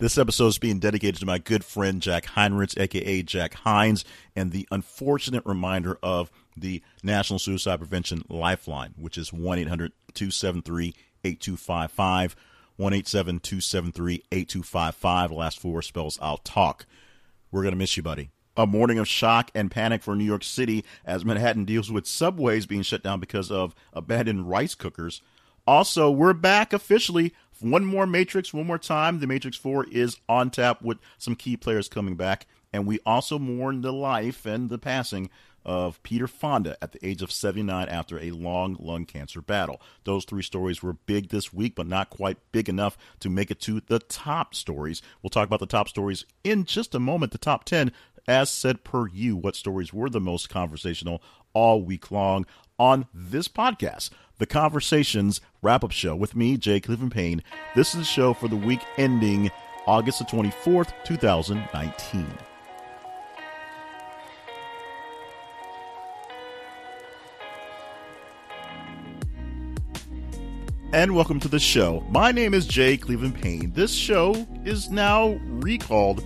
This episode is being dedicated to my good friend Jack Heinrichs, aka Jack Hines, and the unfortunate reminder of the National Suicide Prevention Lifeline, which is 1 800 273 8255. 1 273 8255. Last four spells I'll talk. We're going to miss you, buddy. A morning of shock and panic for New York City as Manhattan deals with subways being shut down because of abandoned rice cookers. Also, we're back officially one more Matrix, one more time. The Matrix 4 is on tap with some key players coming back. And we also mourn the life and the passing of Peter Fonda at the age of 79 after a long lung cancer battle. Those three stories were big this week, but not quite big enough to make it to the top stories. We'll talk about the top stories in just a moment, the top 10. As said per you, what stories were the most conversational all week long on this podcast the Conversations wrap up show with me, Jay Cleveland Payne. This is the show for the week ending August the 24th, 2019. And welcome to the show. My name is Jay Cleveland Payne. This show is now recalled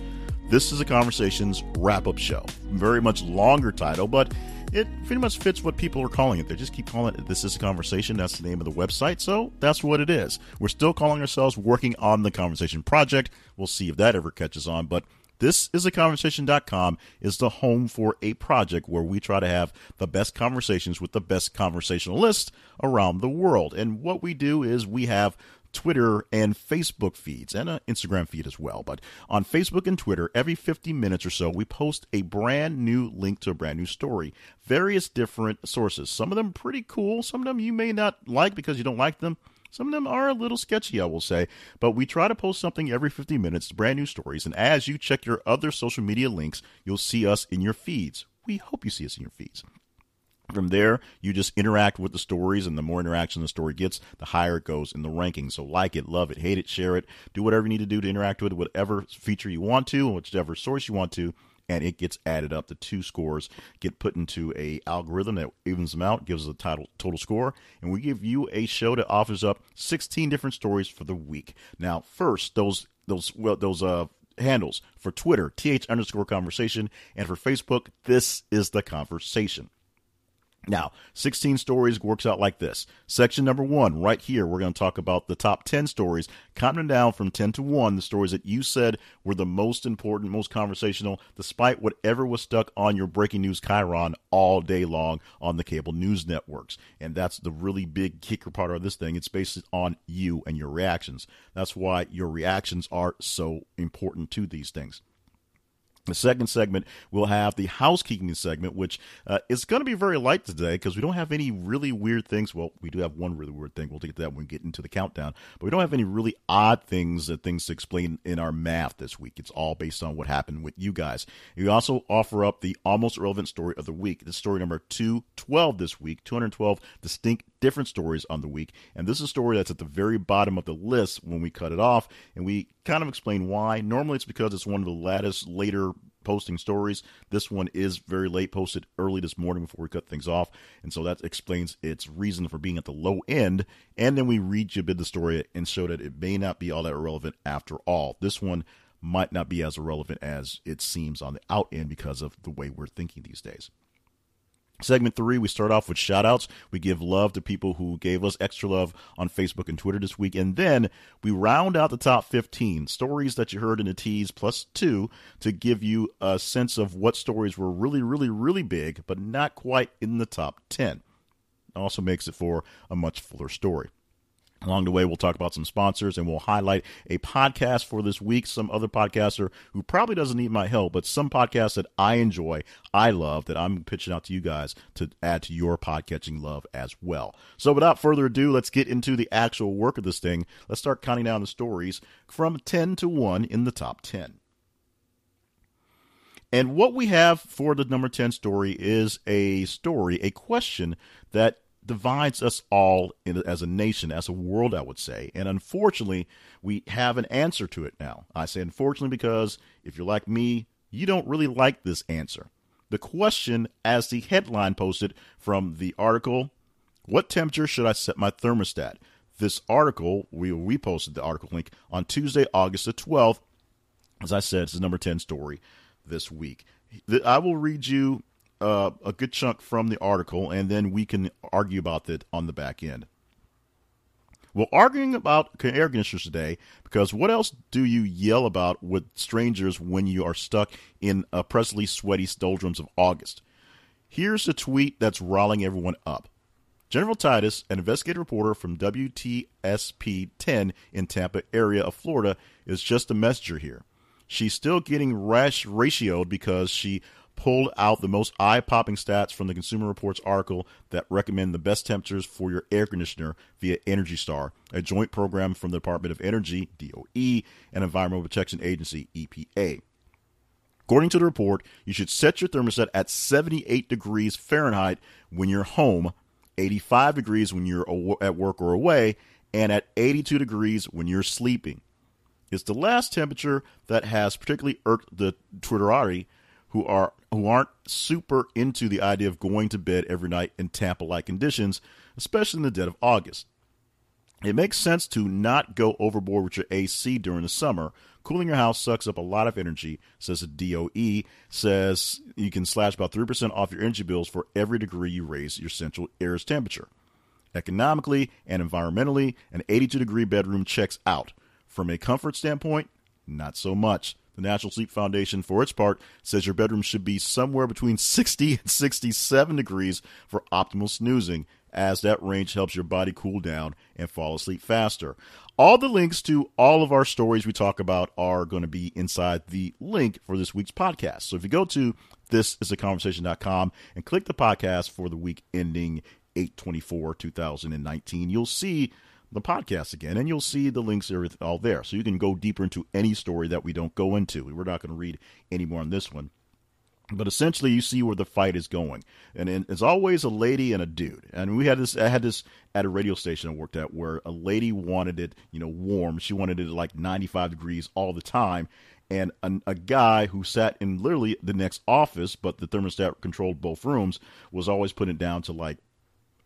This is a Conversations wrap up show. Very much longer title, but it pretty much fits what people are calling it. They just keep calling it This Is a Conversation. That's the name of the website. So that's what it is. We're still calling ourselves Working on the Conversation Project. We'll see if that ever catches on. But this is a conversation.com is the home for a project where we try to have the best conversations with the best conversationalists around the world. And what we do is we have Twitter and Facebook feeds and an Instagram feed as well. But on Facebook and Twitter, every 50 minutes or so, we post a brand new link to a brand new story. Various different sources. Some of them pretty cool. Some of them you may not like because you don't like them. Some of them are a little sketchy, I will say, but we try to post something every 50 minutes, brand new stories. And as you check your other social media links, you'll see us in your feeds. We hope you see us in your feeds. From there, you just interact with the stories, and the more interaction the story gets, the higher it goes in the ranking. So, like it, love it, hate it, share it, do whatever you need to do to interact with it, whatever feature you want to, whichever source you want to, and it gets added up. The two scores get put into a algorithm that evens them out, gives us a title, total score, and we give you a show that offers up 16 different stories for the week. Now, first, those those well those uh handles for Twitter, th underscore conversation, and for Facebook, this is the conversation. Now, 16 stories works out like this. Section number one, right here, we're going to talk about the top 10 stories, counting down from 10 to 1, the stories that you said were the most important, most conversational, despite whatever was stuck on your breaking news chyron all day long on the cable news networks. And that's the really big kicker part of this thing. It's based on you and your reactions. That's why your reactions are so important to these things. The second segment, we'll have the housekeeping segment, which uh, is going to be very light today because we don't have any really weird things. Well, we do have one really weird thing. We'll get to that when we get into the countdown. But we don't have any really odd things, uh, things to explain in our math this week. It's all based on what happened with you guys. We also offer up the almost relevant story of the week. This story number 212 this week, 212 distinct different stories on the week. And this is a story that's at the very bottom of the list when we cut it off. And we kind of explain why. Normally it's because it's one of the latest, later posting stories. This one is very late, posted early this morning before we cut things off. And so that explains its reason for being at the low end. And then we read you a bit the story and show that it may not be all that irrelevant after all. This one might not be as irrelevant as it seems on the out end because of the way we're thinking these days. Segment three, we start off with shout outs. We give love to people who gave us extra love on Facebook and Twitter this week. And then we round out the top 15 stories that you heard in the tease plus two to give you a sense of what stories were really, really, really big, but not quite in the top 10. It also makes it for a much fuller story. Along the way, we'll talk about some sponsors and we'll highlight a podcast for this week. Some other podcaster who probably doesn't need my help, but some podcasts that I enjoy, I love, that I'm pitching out to you guys to add to your podcatching love as well. So, without further ado, let's get into the actual work of this thing. Let's start counting down the stories from 10 to 1 in the top 10. And what we have for the number 10 story is a story, a question that divides us all in, as a nation, as a world, I would say. And unfortunately, we have an answer to it now. I say unfortunately because if you're like me, you don't really like this answer. The question, as the headline posted from the article, What temperature should I set my thermostat? This article, we, we posted the article link on Tuesday, August the 12th, As I said, it's the number 10 story this week. I will read you uh, a good chunk from the article, and then we can argue about that on the back end. We're arguing about air conditioners today because what else do you yell about with strangers when you are stuck in a oppressively sweaty doldrums of August? Here's a tweet that's riling everyone up. Jennifer Titus, an investigative reporter from WTSP 10 in Tampa area of Florida, is just a messenger here. She's still getting rash ratioed because she pulled out the most eye popping stats from the Consumer Reports article that recommend the best temperatures for your air conditioner via Energy Star, a joint program from the Department of Energy, DOE, and Environmental Protection Agency, EPA. According to the report, you should set your thermostat at 78 degrees Fahrenheit when you're home, 85 degrees when you're at work or away, and at 82 degrees when you're sleeping. It's the last temperature that has particularly irked the Twitterati who are who aren't super into the idea of going to bed every night in Tampa-like conditions, especially in the dead of August. It makes sense to not go overboard with your AC during the summer. Cooling your house sucks up a lot of energy, says the DOE. Says you can slash about 3% off your energy bills for every degree you raise your central air's temperature. Economically and environmentally, an 82 degree bedroom checks out. From a comfort standpoint, not so much. The National Sleep Foundation, for its part, says your bedroom should be somewhere between 60 and 67 degrees for optimal snoozing, as that range helps your body cool down and fall asleep faster. All the links to all of our stories we talk about are going to be inside the link for this week's podcast. So if you go to thisisaconversation.com and click the podcast for the week ending 824 2019, you'll see the podcast again, and you'll see the links are all there. So you can go deeper into any story that we don't go into. We're not going to read any more on this one. But essentially, you see where the fight is going, and it's always a lady and a dude. And we had this. I had this at a radio station I worked at, where a lady wanted it, you know, warm. She wanted it like 95 degrees all the time, and a, a, guy who sat in literally the next office, but the thermostat controlled both rooms, was always putting it down to like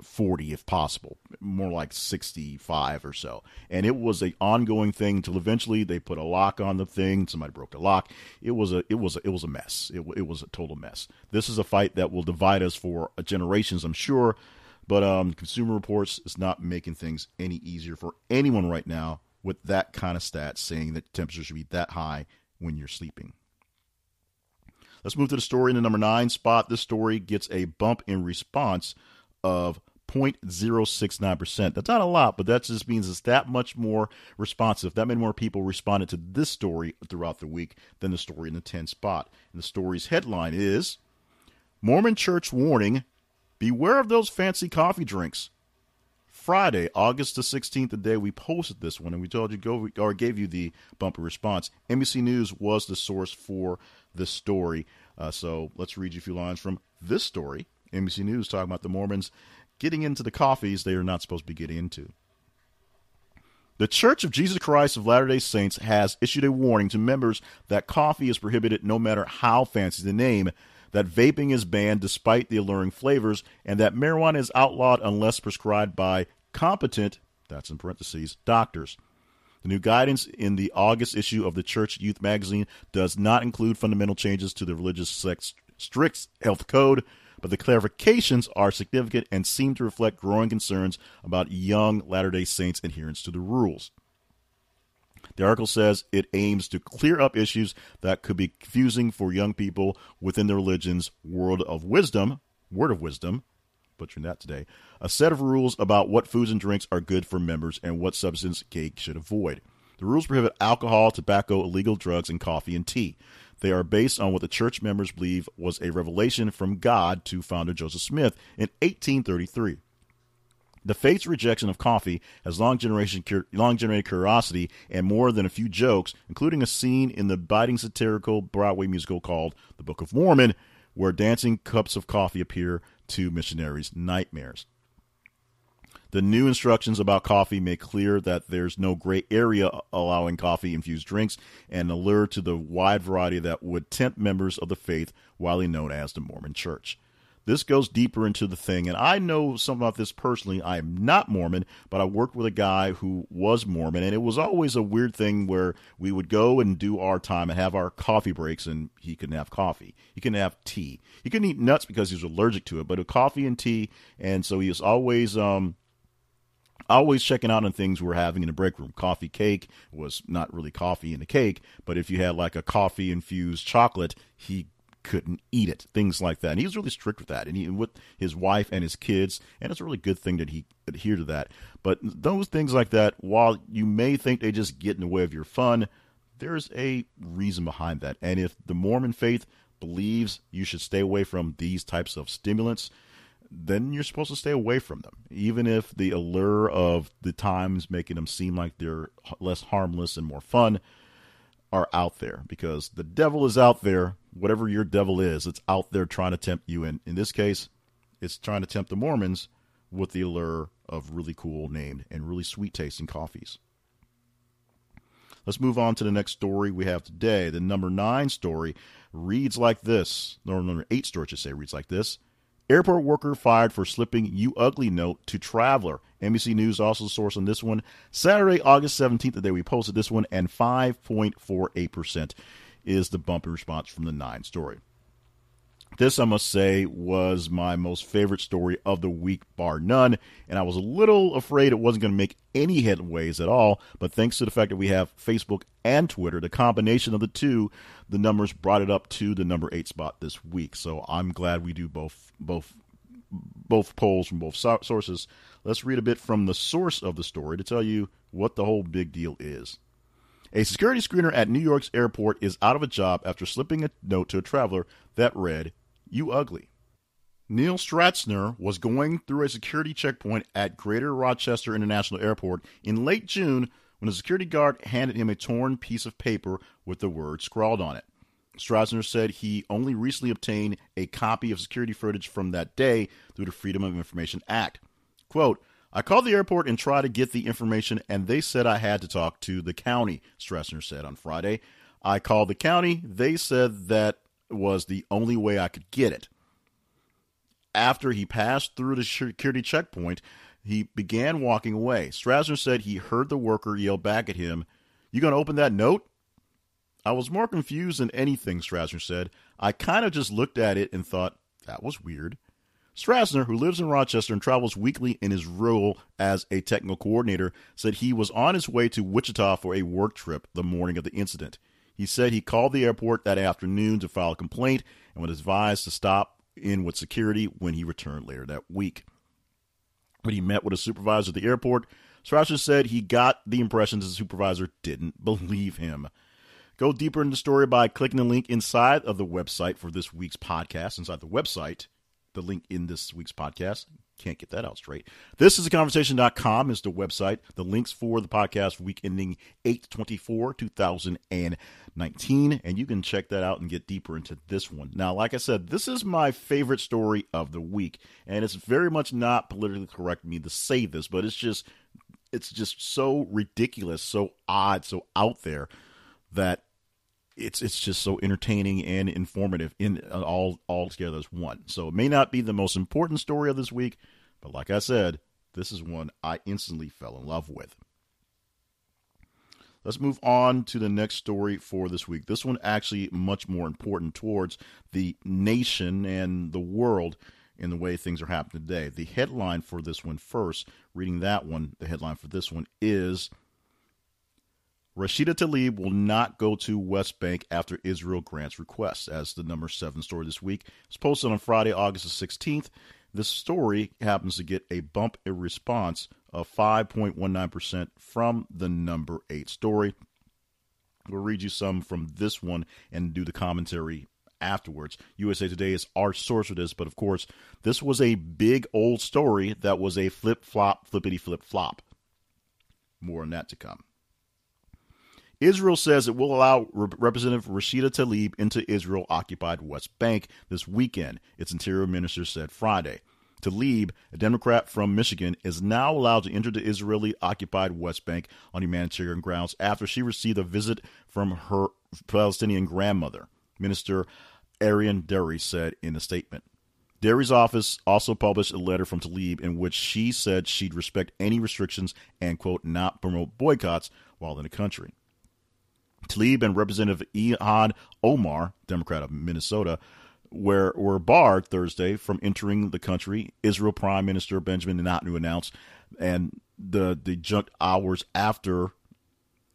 40 if possible, more like 65 or so. And it was an ongoing thing until eventually they put a lock on the thing. Somebody broke the lock. It was a it was a, it was a mess. It, it was a total mess. This is a fight that will divide us for generations, I'm sure. But um, Consumer Reports is not making things any easier for anyone right now with that kind of stats saying that temperatures should be that high when you're sleeping. Let's move to the story in the number nine spot. This story gets a bump in response of 0.069%. That's not a lot, but that just means it's that much more responsive. That many more people responded to this story throughout the week than the story in the 10 spot. And the story's headline is Mormon Church warning Beware of those fancy coffee drinks. Friday, August the 16th, the day we posted this one, and we told you go or gave you the bumper response. NBC News was the source for this story. Uh, so let's read you a few lines from this story. NBC News talking about the Mormons getting into the coffees they are not supposed to be getting into. The Church of Jesus Christ of Latter day Saints has issued a warning to members that coffee is prohibited no matter how fancy the name, that vaping is banned despite the alluring flavors, and that marijuana is outlawed unless prescribed by competent, that's in parentheses, doctors. The new guidance in the August issue of the Church Youth magazine does not include fundamental changes to the religious sex strict health code, but the clarifications are significant and seem to reflect growing concerns about young Latter day Saints' adherence to the rules. The article says it aims to clear up issues that could be confusing for young people within the religion's world of wisdom, word of wisdom, butchering that today, a set of rules about what foods and drinks are good for members and what substance cake should avoid. The rules prohibit alcohol, tobacco, illegal drugs, and coffee and tea. They are based on what the church members believe was a revelation from God to founder Joseph Smith in 1833. The faith's rejection of coffee has long, long generated curiosity and more than a few jokes, including a scene in the biting satirical Broadway musical called The Book of Mormon, where dancing cups of coffee appear to missionaries' nightmares. The new instructions about coffee make clear that there's no gray area allowing coffee infused drinks and allure to the wide variety that would tempt members of the faith widely known as the Mormon Church. this goes deeper into the thing. And I know something about this personally. I am not Mormon, but I worked with a guy who was Mormon. And it was always a weird thing where we would go and do our time and have our coffee breaks, and he couldn't have coffee. He couldn't have tea. He couldn't eat nuts because he was allergic to it, but coffee and tea. And so he was always. um always checking out on things we're having in the break room. Coffee cake was not really coffee in the cake, but if you had like a coffee infused chocolate, he couldn't eat it, things like that. And he was really strict with that, and he with his wife and his kids, and it's a really good thing that he adhered to that. But those things like that, while you may think they just get in the way of your fun, there's a reason behind that. And if the Mormon faith believes you should stay away from these types of stimulants, then you're supposed to stay away from them, even if the allure of the times making them seem like they're less harmless and more fun are out there because the devil is out there. Whatever your devil is, it's out there trying to tempt you. And in this case, it's trying to tempt the Mormons with the allure of really cool named and really sweet tasting coffees. Let's move on to the next story we have today. The number nine story reads like this. No, number eight story, should say, reads like this. Airport worker fired for slipping "You Ugly" note to traveler. NBC News also source on this one. Saturday, August 17th, the day we posted this one, and 5.48% is the bump in response from the nine story. This, I must say, was my most favorite story of the week, bar none. And I was a little afraid it wasn't going to make any headways at all. But thanks to the fact that we have Facebook and Twitter, the combination of the two, the numbers brought it up to the number eight spot this week. So I'm glad we do both both both polls from both sources. Let's read a bit from the source of the story to tell you what the whole big deal is. A security screener at New York's airport is out of a job after slipping a note to a traveler that read, You ugly. Neil Stratzner was going through a security checkpoint at Greater Rochester International Airport in late June when a security guard handed him a torn piece of paper with the word scrawled on it. Stratzner said he only recently obtained a copy of security footage from that day through the Freedom of Information Act. Quote, I called the airport and tried to get the information, and they said I had to talk to the county, Stratzner said on Friday. I called the county. They said that was the only way I could get it. After he passed through the security checkpoint, he began walking away. Stratzner said he heard the worker yell back at him, You going to open that note? I was more confused than anything, Stratzner said. I kind of just looked at it and thought, that was weird. Stratzner, who lives in Rochester and travels weekly in his role as a technical coordinator, said he was on his way to Wichita for a work trip the morning of the incident. He said he called the airport that afternoon to file a complaint and was advised to stop in with security when he returned later that week. When he met with a supervisor at the airport, Stratzner said he got the impression the supervisor didn't believe him. Go deeper in the story by clicking the link inside of the website for this week's podcast. Inside the website, the link in this week's podcast. Can't get that out straight. This is a conversation.com is the website. The links for the podcast week ending 824 2019. And you can check that out and get deeper into this one. Now, like I said, this is my favorite story of the week. And it's very much not politically correct me to say this, but it's just it's just so ridiculous, so odd, so out there that it's it's just so entertaining and informative in uh, all all together as one. So it may not be the most important story of this week, but like I said, this is one I instantly fell in love with. Let's move on to the next story for this week. This one actually much more important towards the nation and the world in the way things are happening today. The headline for this one first, reading that one, the headline for this one is Rashida Tlaib will not go to West Bank after Israel grants requests, as the number seven story this week. It's posted on Friday, August the 16th. This story happens to get a bump in response of 5.19% from the number eight story. We'll read you some from this one and do the commentary afterwards. USA Today is our source for this, but of course, this was a big old story that was a flip flop, flippity flip flop. More on that to come. Israel says it will allow Representative Rashida Tlaib into Israel occupied West Bank this weekend, its interior minister said Friday. Tlaib, a Democrat from Michigan, is now allowed to enter the Israeli occupied West Bank on humanitarian grounds after she received a visit from her Palestinian grandmother, Minister Arian Deri said in a statement. Deri's office also published a letter from Tlaib in which she said she'd respect any restrictions and, quote, not promote boycotts while in the country. Tlaib and Representative Ilhan Omar, Democrat of Minnesota, were, were barred Thursday from entering the country. Israel Prime Minister Benjamin Netanyahu announced, and the the just hours after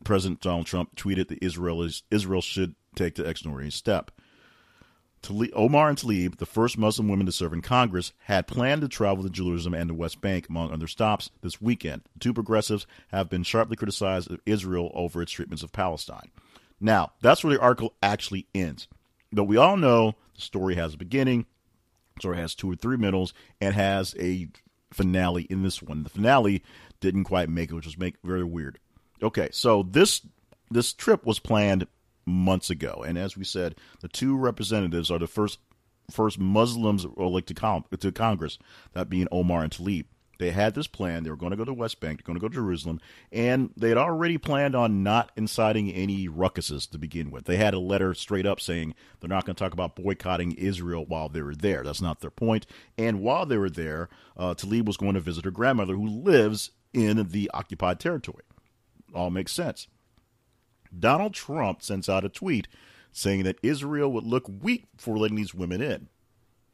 President Donald Trump tweeted that Israel is Israel should take the extraordinary step. Omar and Tlaib, the first Muslim women to serve in Congress, had planned to travel to Jerusalem and the West Bank, among other stops, this weekend. The two progressives have been sharply criticized of Israel over its treatments of Palestine. Now, that's where the article actually ends. But we all know the story has a beginning, story has two or three middles, and has a finale in this one. The finale didn't quite make it, which was make very weird. Okay, so this this trip was planned months ago. And as we said, the two representatives are the first first Muslims elected to, Congress, that being Omar and Tlaib. They had this plan. They were going to go to West Bank, they're going to go to Jerusalem, and they had already planned on not inciting any ruckuses to begin with. They had a letter straight up saying they're not going to talk about boycotting Israel while they were there. That's not their point. And while they were there, uh, Tlaib was going to visit her grandmother who lives in the occupied territory. All makes sense. Donald Trump sends out a tweet saying that Israel would look weak for letting these women in.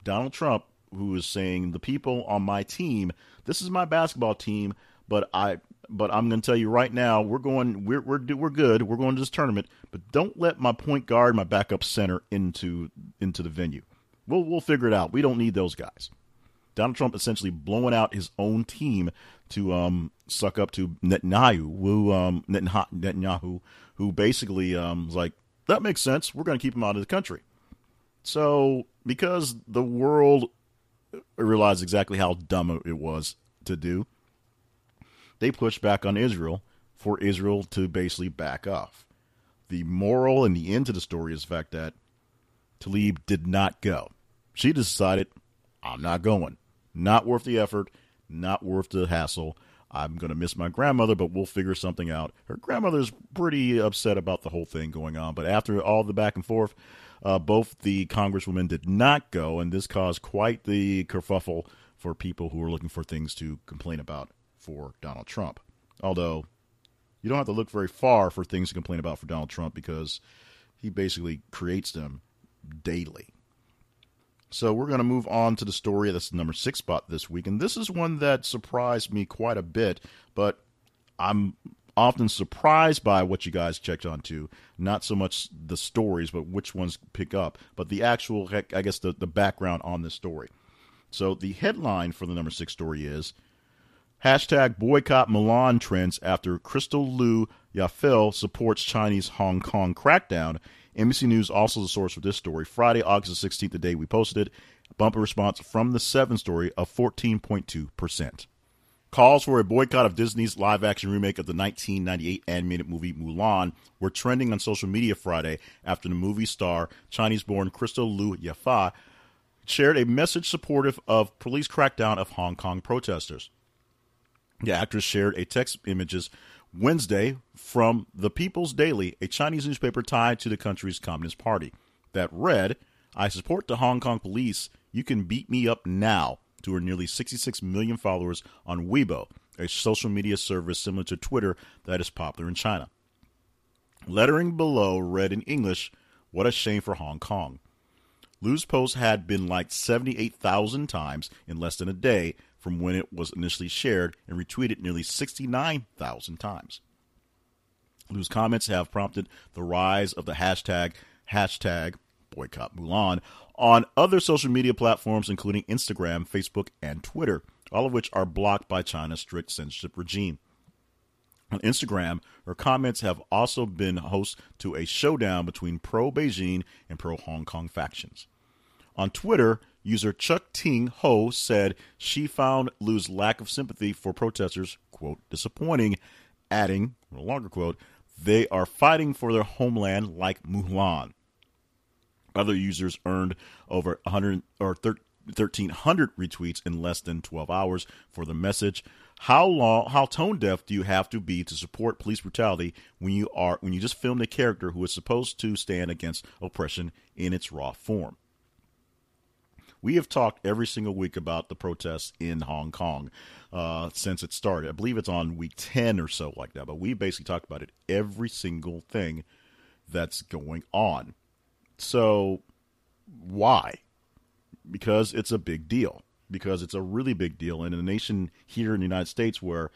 Donald Trump, who is saying the people on my team, this is my basketball team, but I but I'm going to tell you right now, we're going we're we're we're good. We're going to this tournament, but don't let my point guard, my backup center into into the venue. We'll we'll figure it out. We don't need those guys. Donald Trump essentially blowing out his own team to um, suck up to Netanyahu, who um, Netanyahu, who basically um, was like, that makes sense. We're going to keep him out of the country. So, because the world realized exactly how dumb it was to do, they pushed back on Israel for Israel to basically back off. The moral and the end to the story is the fact that Tlaib did not go. She decided, I'm not going. Not worth the effort, not worth the hassle. I'm going to miss my grandmother, but we'll figure something out. Her grandmother's pretty upset about the whole thing going on, but after all the back and forth, uh, both the congresswomen did not go, and this caused quite the kerfuffle for people who were looking for things to complain about for Donald Trump. Although you don't have to look very far for things to complain about for Donald Trump because he basically creates them daily. So we're going to move on to the story that's the number six spot this week. And this is one that surprised me quite a bit, but I'm often surprised by what you guys checked onto. Not so much the stories, but which ones pick up, but the actual, I guess, the, the background on this story. So the headline for the number six story is hashtag boycott Mulan trends after Crystal Liu Yifei supports Chinese Hong Kong crackdown NBC News also the source for this story. Friday, August 16th, the day we posted it, bumper response from the Seven story of 14.2%. Calls for a boycott of Disney's live action remake of the 1998 animated movie Mulan were trending on social media Friday after the movie star, Chinese born Crystal Liu Yifei, shared a message supportive of police crackdown of Hong Kong protesters. The actress shared a text images Wednesday from The People's Daily, a Chinese newspaper tied to the country's Communist Party, that read, I support the Hong Kong police. You can beat me up now, to her nearly 66 million followers on Weibo, a social media service similar to Twitter that is popular in China. Lettering below read in English, What a shame for Hong Kong. Liu's post had been liked 78,000 times in less than a day, from when it was initially shared and retweeted nearly 69,000 times. Whose comments have prompted the rise of the hashtag hashtag boycott Mulan on other social media platforms, including Instagram, Facebook, and Twitter, all of which are blocked by China's strict censorship regime. On Instagram, her comments have also been host to a showdown between pro Beijing and pro Hong Kong factions. On Twitter, User Chuck Ting Ho said she found Liu's lack of sympathy for protesters, quote, disappointing, adding, a longer quote, they are fighting for their homeland like Mulan. Other users earned over 100 or 1300 retweets in less than 12 hours for the message. How long how tone deaf do you have to be to support police brutality when you are when you just filmed a character who is supposed to stand against oppression in its raw form? We have talked every single week about the protests in Hong Kong uh, since it started. I believe it's on week 10 or so, like that. But we basically talked about it every single thing that's going on. So, why? Because it's a big deal. Because it's a really big deal And in a nation here in the United States where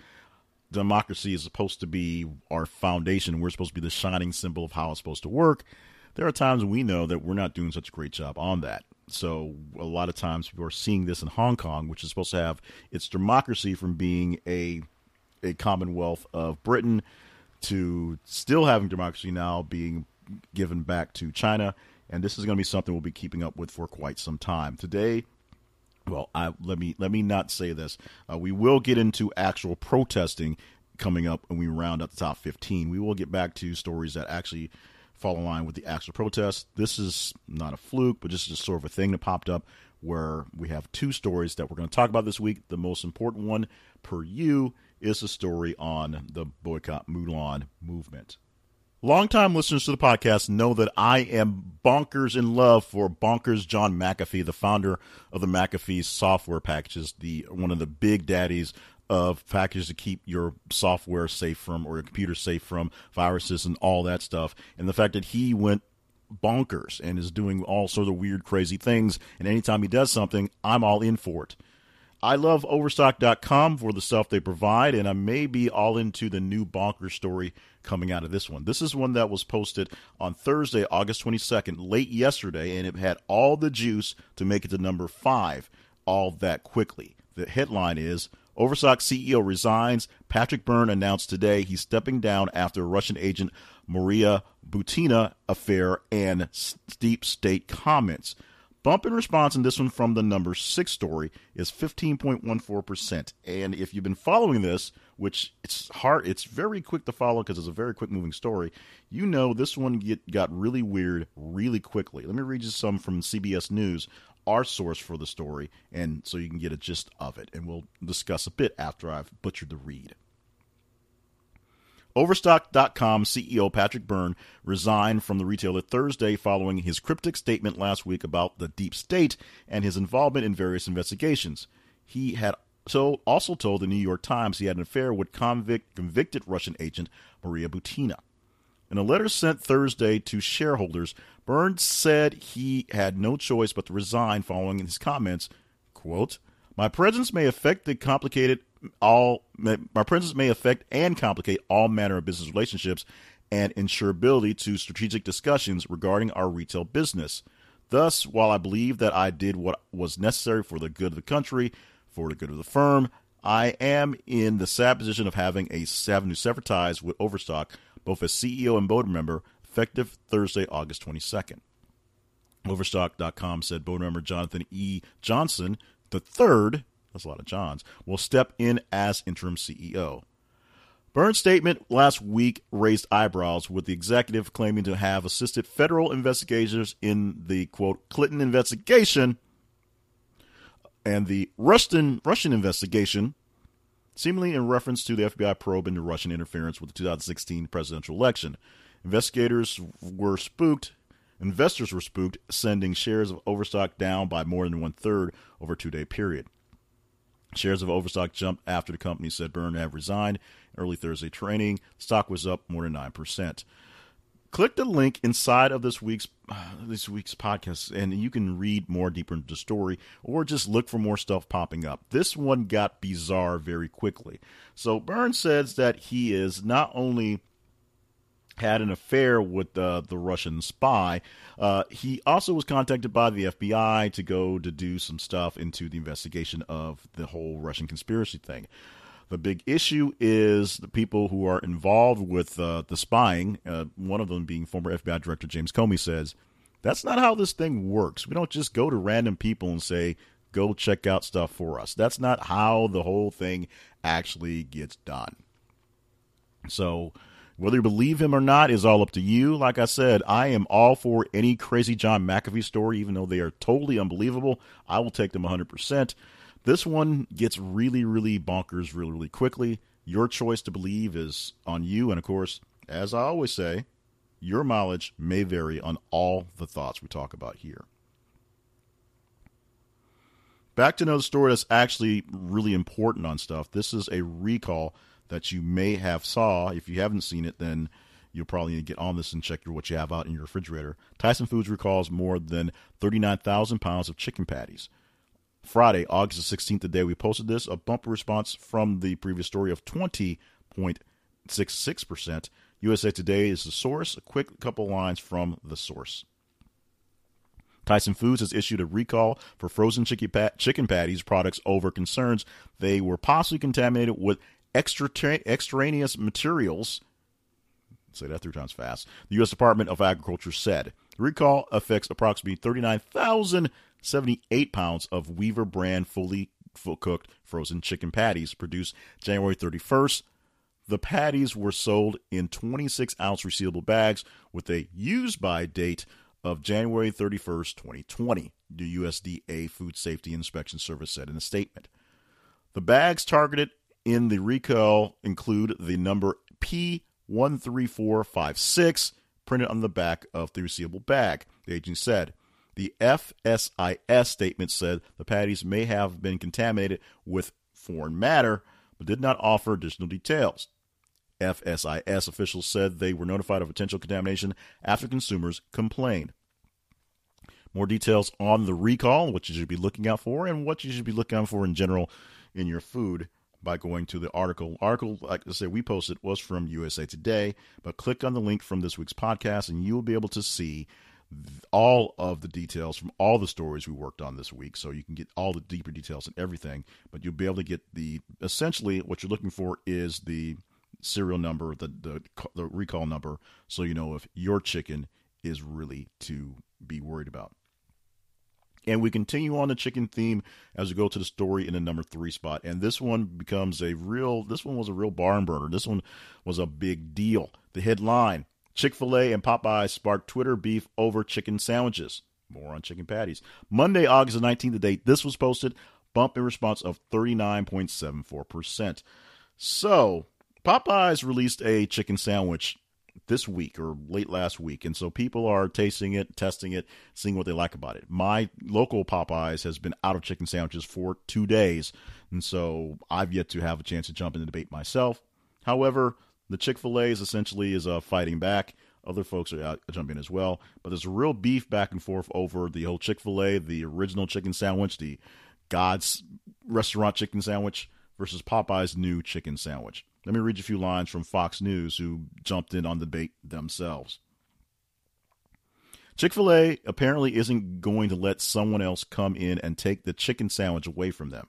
democracy is supposed to be our foundation. We're supposed to be the shining symbol of how it's supposed to work. There are times we know that we're not doing such a great job on that. So a lot of times people are seeing this in Hong Kong, which is supposed to have its democracy from being a a Commonwealth of Britain to still having democracy now being given back to China. And this is going to be something we'll be keeping up with for quite some time. Today, well, I, let me let me not say this. Uh, we will get into actual protesting coming up when we round up the top 15. We will get back to stories that actually fall in line with the actual protest. This is not a fluke, but just a sort of a thing that popped up where we have two stories that we're going to talk about this week. The most important one per you is a story on the boycott Mulan movement. Longtime listeners to the podcast know that I am bonkers in love for Bonkers John McAfee, the founder of the McAfee software packages, the one of the big daddies of packages to keep your software safe from or your computer safe from viruses and all that stuff. And the fact that he went bonkers and is doing all sorts of weird, crazy things. And anytime he does something, I'm all in for it. I love Overstock.com for the stuff they provide, and I may be all into the new bonker story coming out of this one. This is one that was posted on Thursday, August 22nd, late yesterday, and it had all the juice to make it to number five all that quickly. The headline is Overstock CEO resigns. Patrick Byrne announced today he's stepping down after Russian agent Maria Butina affair and deep state comments. Bump in response in this one from the number six story is 15.14%. And if you've been following this, which it's hard, it's very quick to follow because it's a very quick moving story, you know this one get, got really weird really quickly. Let me read you some from CBS News, our source for the story, and so you can get a gist of it. And we'll discuss a bit after I've butchered the read. Overstock.com CEO Patrick Byrne resigned from the retailer Thursday following his cryptic statement last week about the deep state and his involvement in various investigations. He had so also told the New York Times he had an affair with convict, convicted Russian agent Maria Butina. In a letter sent Thursday to shareholders, Burns said he had no choice but to resign following his comments, quote, "My presence may affect the complicated all my presence may affect and complicate all manner of business relationships and insurability to strategic discussions regarding our retail business. Thus, while I believe that I did what was necessary for the good of the country, for the good of the firm, I am in the sad position of having a having to sever ties with Overstock, both as CEO and board member, effective Thursday, August 22nd. Overstock.com said board member Jonathan E. Johnson III that's a lot of Johns, will step in as interim CEO. Byrne's statement last week raised eyebrows, with the executive claiming to have assisted federal investigators in the quote Clinton investigation and the Russian Russian investigation, seemingly in reference to the FBI probe into Russian interference with the 2016 presidential election. Investigators were spooked. Investors were spooked, sending shares of Overstock down by more than one third over a two day period. Shares of Overstock jumped after the company said Byrne had resigned. Early Thursday trading, stock was up more than nine percent. Click the link inside of this week's uh, this week's podcast, and you can read more deeper into the story, or just look for more stuff popping up. This one got bizarre very quickly. So Byrne says that he is not only had an affair with uh, the Russian spy. Uh, he also was contacted by the FBI to go to do some stuff into the investigation of the whole Russian conspiracy thing. The big issue is the people who are involved with uh, the spying, uh, one of them being former FBI Director James Comey, says that's not how this thing works. We don't just go to random people and say, go check out stuff for us. That's not how the whole thing actually gets done. So, whether you believe him or not is all up to you. Like I said, I am all for any crazy John McAfee story, even though they are totally unbelievable. I will take them 100%. This one gets really, really bonkers really, really quickly. Your choice to believe is on you. And of course, as I always say, your mileage may vary on all the thoughts we talk about here. Back to another story that's actually really important on stuff. This is a recall that you may have saw. If you haven't seen it, then you'll probably need to get on this and check what you have out in your refrigerator. Tyson Foods recalls more than 39,000 pounds of chicken patties. Friday, August the 16th, the day we posted this, a bumper response from the previous story of 20.66%. USA Today is the source. A quick couple lines from the source. Tyson Foods has issued a recall for frozen chicken patties products over concerns they were possibly contaminated with extraneous materials. Say that three times fast. The U.S. Department of Agriculture said the recall affects approximately 39,078 pounds of Weaver brand fully cooked frozen chicken patties produced January 31st. The patties were sold in 26 ounce resealable bags with a use by date of January 31st, 2020, the USDA Food Safety Inspection Service said in a statement. The bags targeted in the recall include the number P13456 printed on the back of the resealable bag, the agency said. The FSIS statement said the patties may have been contaminated with foreign matter, but did not offer additional details. FSIS officials said they were notified of potential contamination after consumers complained. More details on the recall, what you should be looking out for, and what you should be looking out for in general in your food by going to the article. Article, like I said, we posted was from USA Today, but click on the link from this week's podcast, and you will be able to see all of the details from all the stories we worked on this week so you can get all the deeper details and everything but you'll be able to get the essentially what you're looking for is the serial number, the, the the recall number, so you know if your chicken is really to be worried about. And we continue on the chicken theme as we go to the story in the number three spot. And this one becomes a real, this one was a real barn burner. This one was a big deal. The headline Chick fil A and Popeyes sparked Twitter beef over chicken sandwiches. More on chicken patties. Monday, August 19th, the date this was posted, bump in response of 39.74%. So, Popeyes released a chicken sandwich this week or late last week, and so people are tasting it, testing it, seeing what they like about it. My local Popeyes has been out of chicken sandwiches for two days, and so I've yet to have a chance to jump in the debate myself. However, the Chick Fil A is essentially is uh, fighting back. Other folks are uh, jumping as well, but there's a real beef back and forth over the whole Chick Fil A, the original chicken sandwich, the God's restaurant chicken sandwich versus Popeye's new chicken sandwich. Let me read you a few lines from Fox News, who jumped in on the debate themselves. Chick fil A apparently isn't going to let someone else come in and take the chicken sandwich away from them.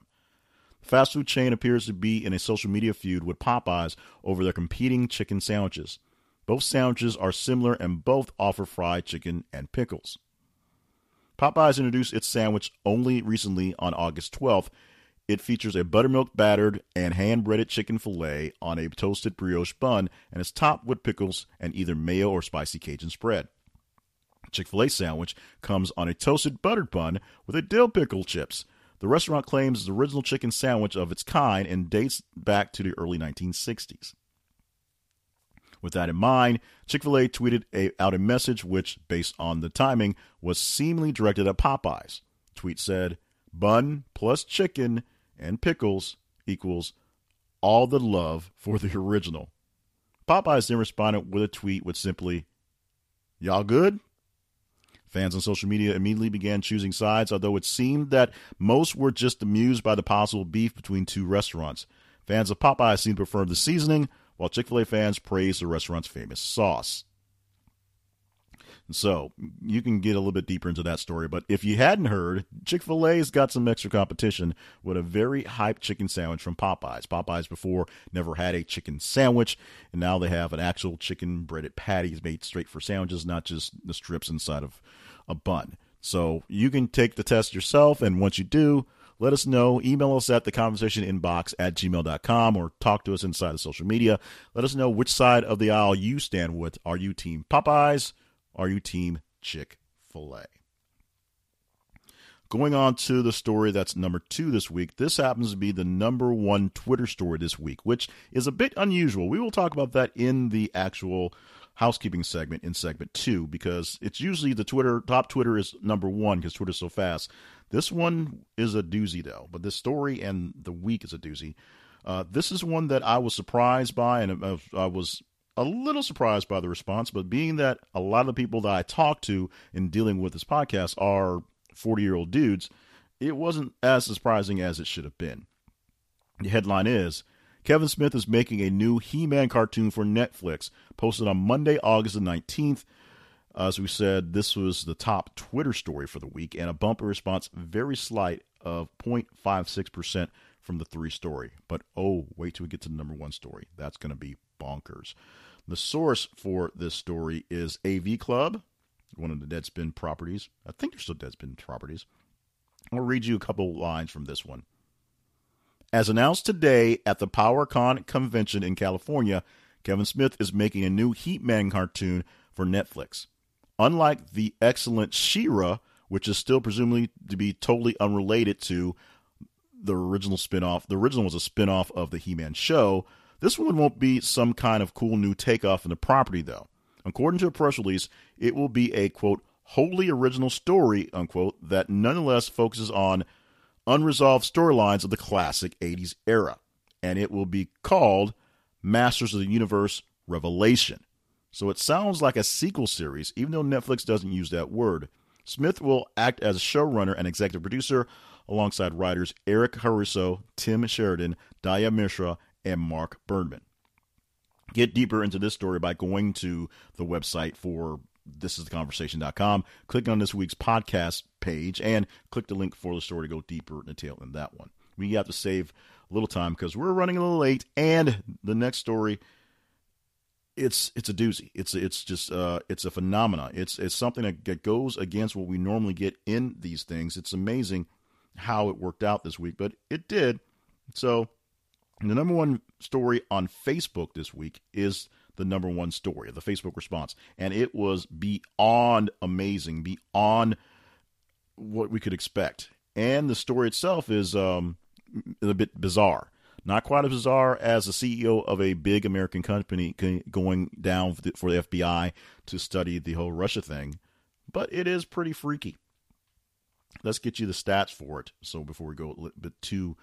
Fast food chain appears to be in a social media feud with Popeyes over their competing chicken sandwiches. Both sandwiches are similar and both offer fried chicken and pickles. Popeyes introduced its sandwich only recently on August 12th it features a buttermilk battered and hand breaded chicken filet on a toasted brioche bun and is topped with pickles and either mayo or spicy Cajun spread. Chick fil A sandwich comes on a toasted buttered bun with a dill pickle chips. The restaurant claims it's the original chicken sandwich of its kind and dates back to the early 1960s. With that in mind, Chick fil A tweeted out a message which, based on the timing, was seemingly directed at Popeyes. The tweet said, Bun plus chicken and pickles equals all the love for the original. Popeyes then responded with a tweet with simply, Y'all good? Fans on social media immediately began choosing sides, although it seemed that most were just amused by the possible beef between two restaurants. Fans of Popeyes seemed to prefer the seasoning, while Chick fil A fans praised the restaurant's famous sauce. So you can get a little bit deeper into that story. But if you hadn't heard, Chick fil A's got some extra competition with a very hyped chicken sandwich from Popeyes. Popeyes before never had a chicken sandwich, and now they have an actual chicken breaded patties made straight for sandwiches, not just the strips inside of a bun. So you can take the test yourself, and once you do, let us know. Email us at the conversation inbox at gmail.com or talk to us inside of social media. Let us know which side of the aisle you stand with. Are you team Popeyes? Are you team Chick fil A? Going on to the story that's number two this week. This happens to be the number one Twitter story this week, which is a bit unusual. We will talk about that in the actual housekeeping segment in segment two because it's usually the Twitter top Twitter is number one because Twitter's so fast. This one is a doozy though, but this story and the week is a doozy. Uh, this is one that I was surprised by, and I was a little surprised by the response. But being that a lot of the people that I talk to in dealing with this podcast are 40 year old dudes, it wasn't as surprising as it should have been. The headline is Kevin Smith is making a new He Man cartoon for Netflix, posted on Monday, August the 19th. As we said, this was the top Twitter story for the week, and a bumper response, very slight, of 0.56% from the three story. But oh, wait till we get to the number one story. That's going to be bonkers. The source for this story is AV Club, one of the Deadspin properties. I think they're still Deadspin properties. I'll read you a couple lines from this one. As announced today at the PowerCon convention in California, Kevin Smith is making a new He-Man cartoon for Netflix. Unlike the excellent She-Ra, which is still presumably to be totally unrelated to the original spin-off. The original was a spin-off of the He-Man show. This one won't be some kind of cool new takeoff in the property though. According to a press release, it will be a quote wholly original story unquote that nonetheless focuses on unresolved storylines of the classic 80s era, and it will be called Masters of the Universe Revelation. So it sounds like a sequel series, even though Netflix doesn't use that word. Smith will act as showrunner and executive producer alongside writers Eric Haruso, Tim Sheridan, Diya Mishra, and Mark Berman. Get deeper into this story by going to the website for thisistheconversation.com. Click on this week's podcast page and click the link for the story to go deeper in detail in that one. We have to save a little time because we're running a little late, and the next story it's it's a doozy. It's it's just uh, it's a phenomena. It's it's something that goes against what we normally get in these things. It's amazing how it worked out this week, but it did. So the number one story on Facebook this week is the number one story, of the Facebook response. And it was beyond amazing, beyond what we could expect. And the story itself is um, a bit bizarre. Not quite as bizarre as the CEO of a big American company going down for the FBI to study the whole Russia thing, but it is pretty freaky. Let's get you the stats for it. So before we go a little bit too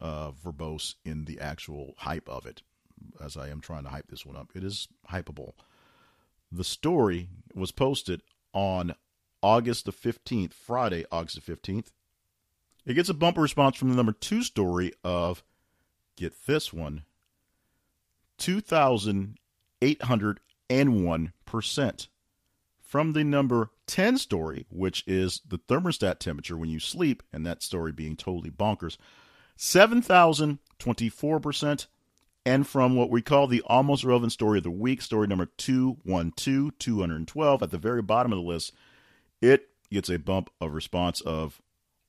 uh, verbose in the actual hype of it as I am trying to hype this one up. It is hypeable. The story was posted on August the 15th, Friday, August the 15th. It gets a bumper response from the number two story of, get this one, 2,801%. From the number 10 story, which is the thermostat temperature when you sleep, and that story being totally bonkers, 7,024% and from what we call the almost relevant story of the week, story number 212, 212, at the very bottom of the list, it gets a bump of response of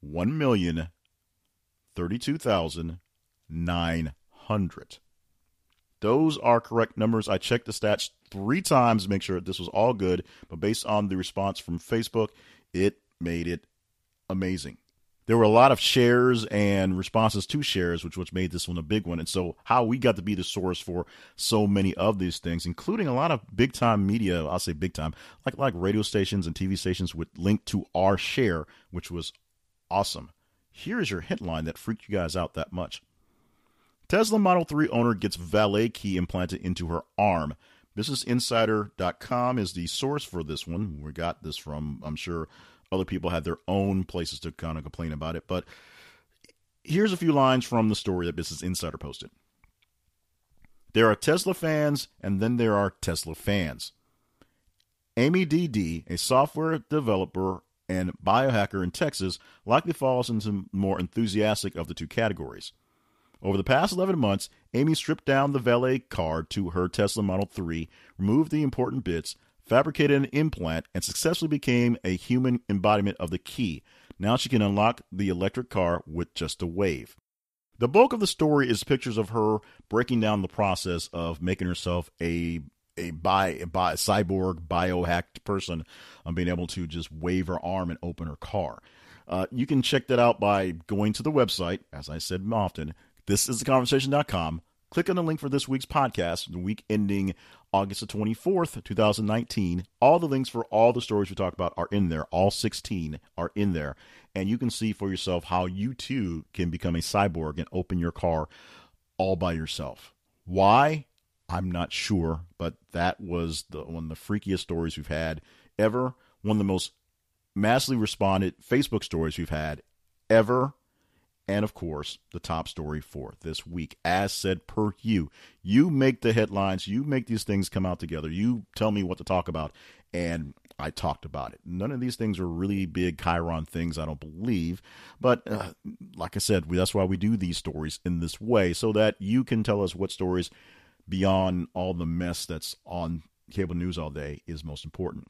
1,032,900. Those are correct numbers. I checked the stats three times to make sure this was all good, but based on the response from Facebook, it made it amazing there were a lot of shares and responses to shares, which which made this one a big one. And so, how we got to be the source for so many of these things, including a lot of big time media, I'll say big time, like like radio stations and TV stations would link to our share, which was awesome. Here is your headline that freaked you guys out that much. Tesla Model 3 owner gets valet key implanted into her arm. BusinessInsider.com is the source for this one. We got this from, I'm sure, other people had their own places to kind of complain about it. But here's a few lines from the story that Business Insider posted. There are Tesla fans, and then there are Tesla fans. Amie DD, a software developer and biohacker in Texas, likely falls into more enthusiastic of the two categories. Over the past 11 months, Amy stripped down the valet card to her Tesla Model 3, removed the important bits, fabricated an implant, and successfully became a human embodiment of the key. Now she can unlock the electric car with just a wave. The bulk of the story is pictures of her breaking down the process of making herself a a bi, bi cyborg biohacked person, um, being able to just wave her arm and open her car. Uh, you can check that out by going to the website, as I said often. This is theconversation.com. Click on the link for this week's podcast, the week ending August the 24th, 2019. All the links for all the stories we talk about are in there. All 16 are in there. And you can see for yourself how you too can become a cyborg and open your car all by yourself. Why? I'm not sure, but that was the one of the freakiest stories we've had ever. One of the most massively responded Facebook stories we've had ever. And of course, the top story for this week, as said per you. You make the headlines, you make these things come out together, you tell me what to talk about, and I talked about it. None of these things are really big chyron things, I don't believe. But uh, like I said, that's why we do these stories in this way, so that you can tell us what stories beyond all the mess that's on cable news all day is most important.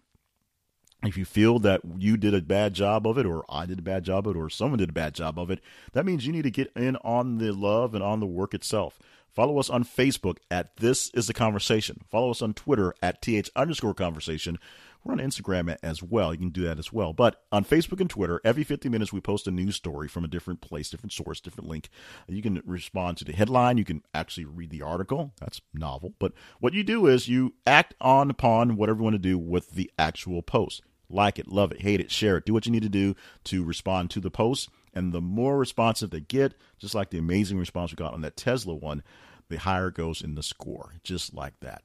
If you feel that you did a bad job of it, or I did a bad job of it, or someone did a bad job of it, that means you need to get in on the love and on the work itself. Follow us on Facebook at This Is the Conversation. Follow us on Twitter at TH underscore conversation. We're on Instagram as well. You can do that as well. But on Facebook and Twitter, every 50 minutes we post a news story from a different place, different source, different link. You can respond to the headline. You can actually read the article. That's novel. But what you do is you act on upon whatever you want to do with the actual post. Like it, love it, hate it, share it. Do what you need to do to respond to the post. And the more responsive they get, just like the amazing response we got on that Tesla one, the higher it goes in the score. Just like that.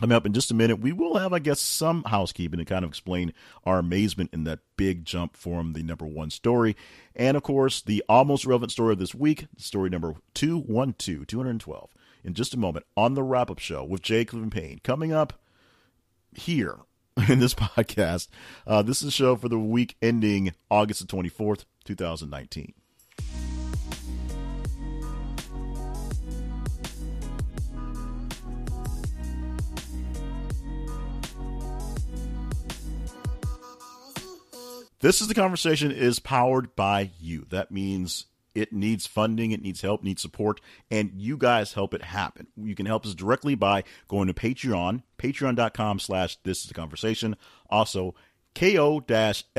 Coming up in just a minute, we will have, I guess, some housekeeping to kind of explain our amazement in that big jump from the number one story. And of course, the almost relevant story of this week, story number 212, 212, in just a moment on the wrap up show with Jake Cleveland Payne. Coming up here in this podcast. Uh, this is a show for the week ending August the 24th, 2019. This is the conversation is powered by you. That means it needs funding, it needs help, needs support, and you guys help it happen. You can help us directly by going to Patreon, patreon.com slash this is the conversation. Also, ko-fi.com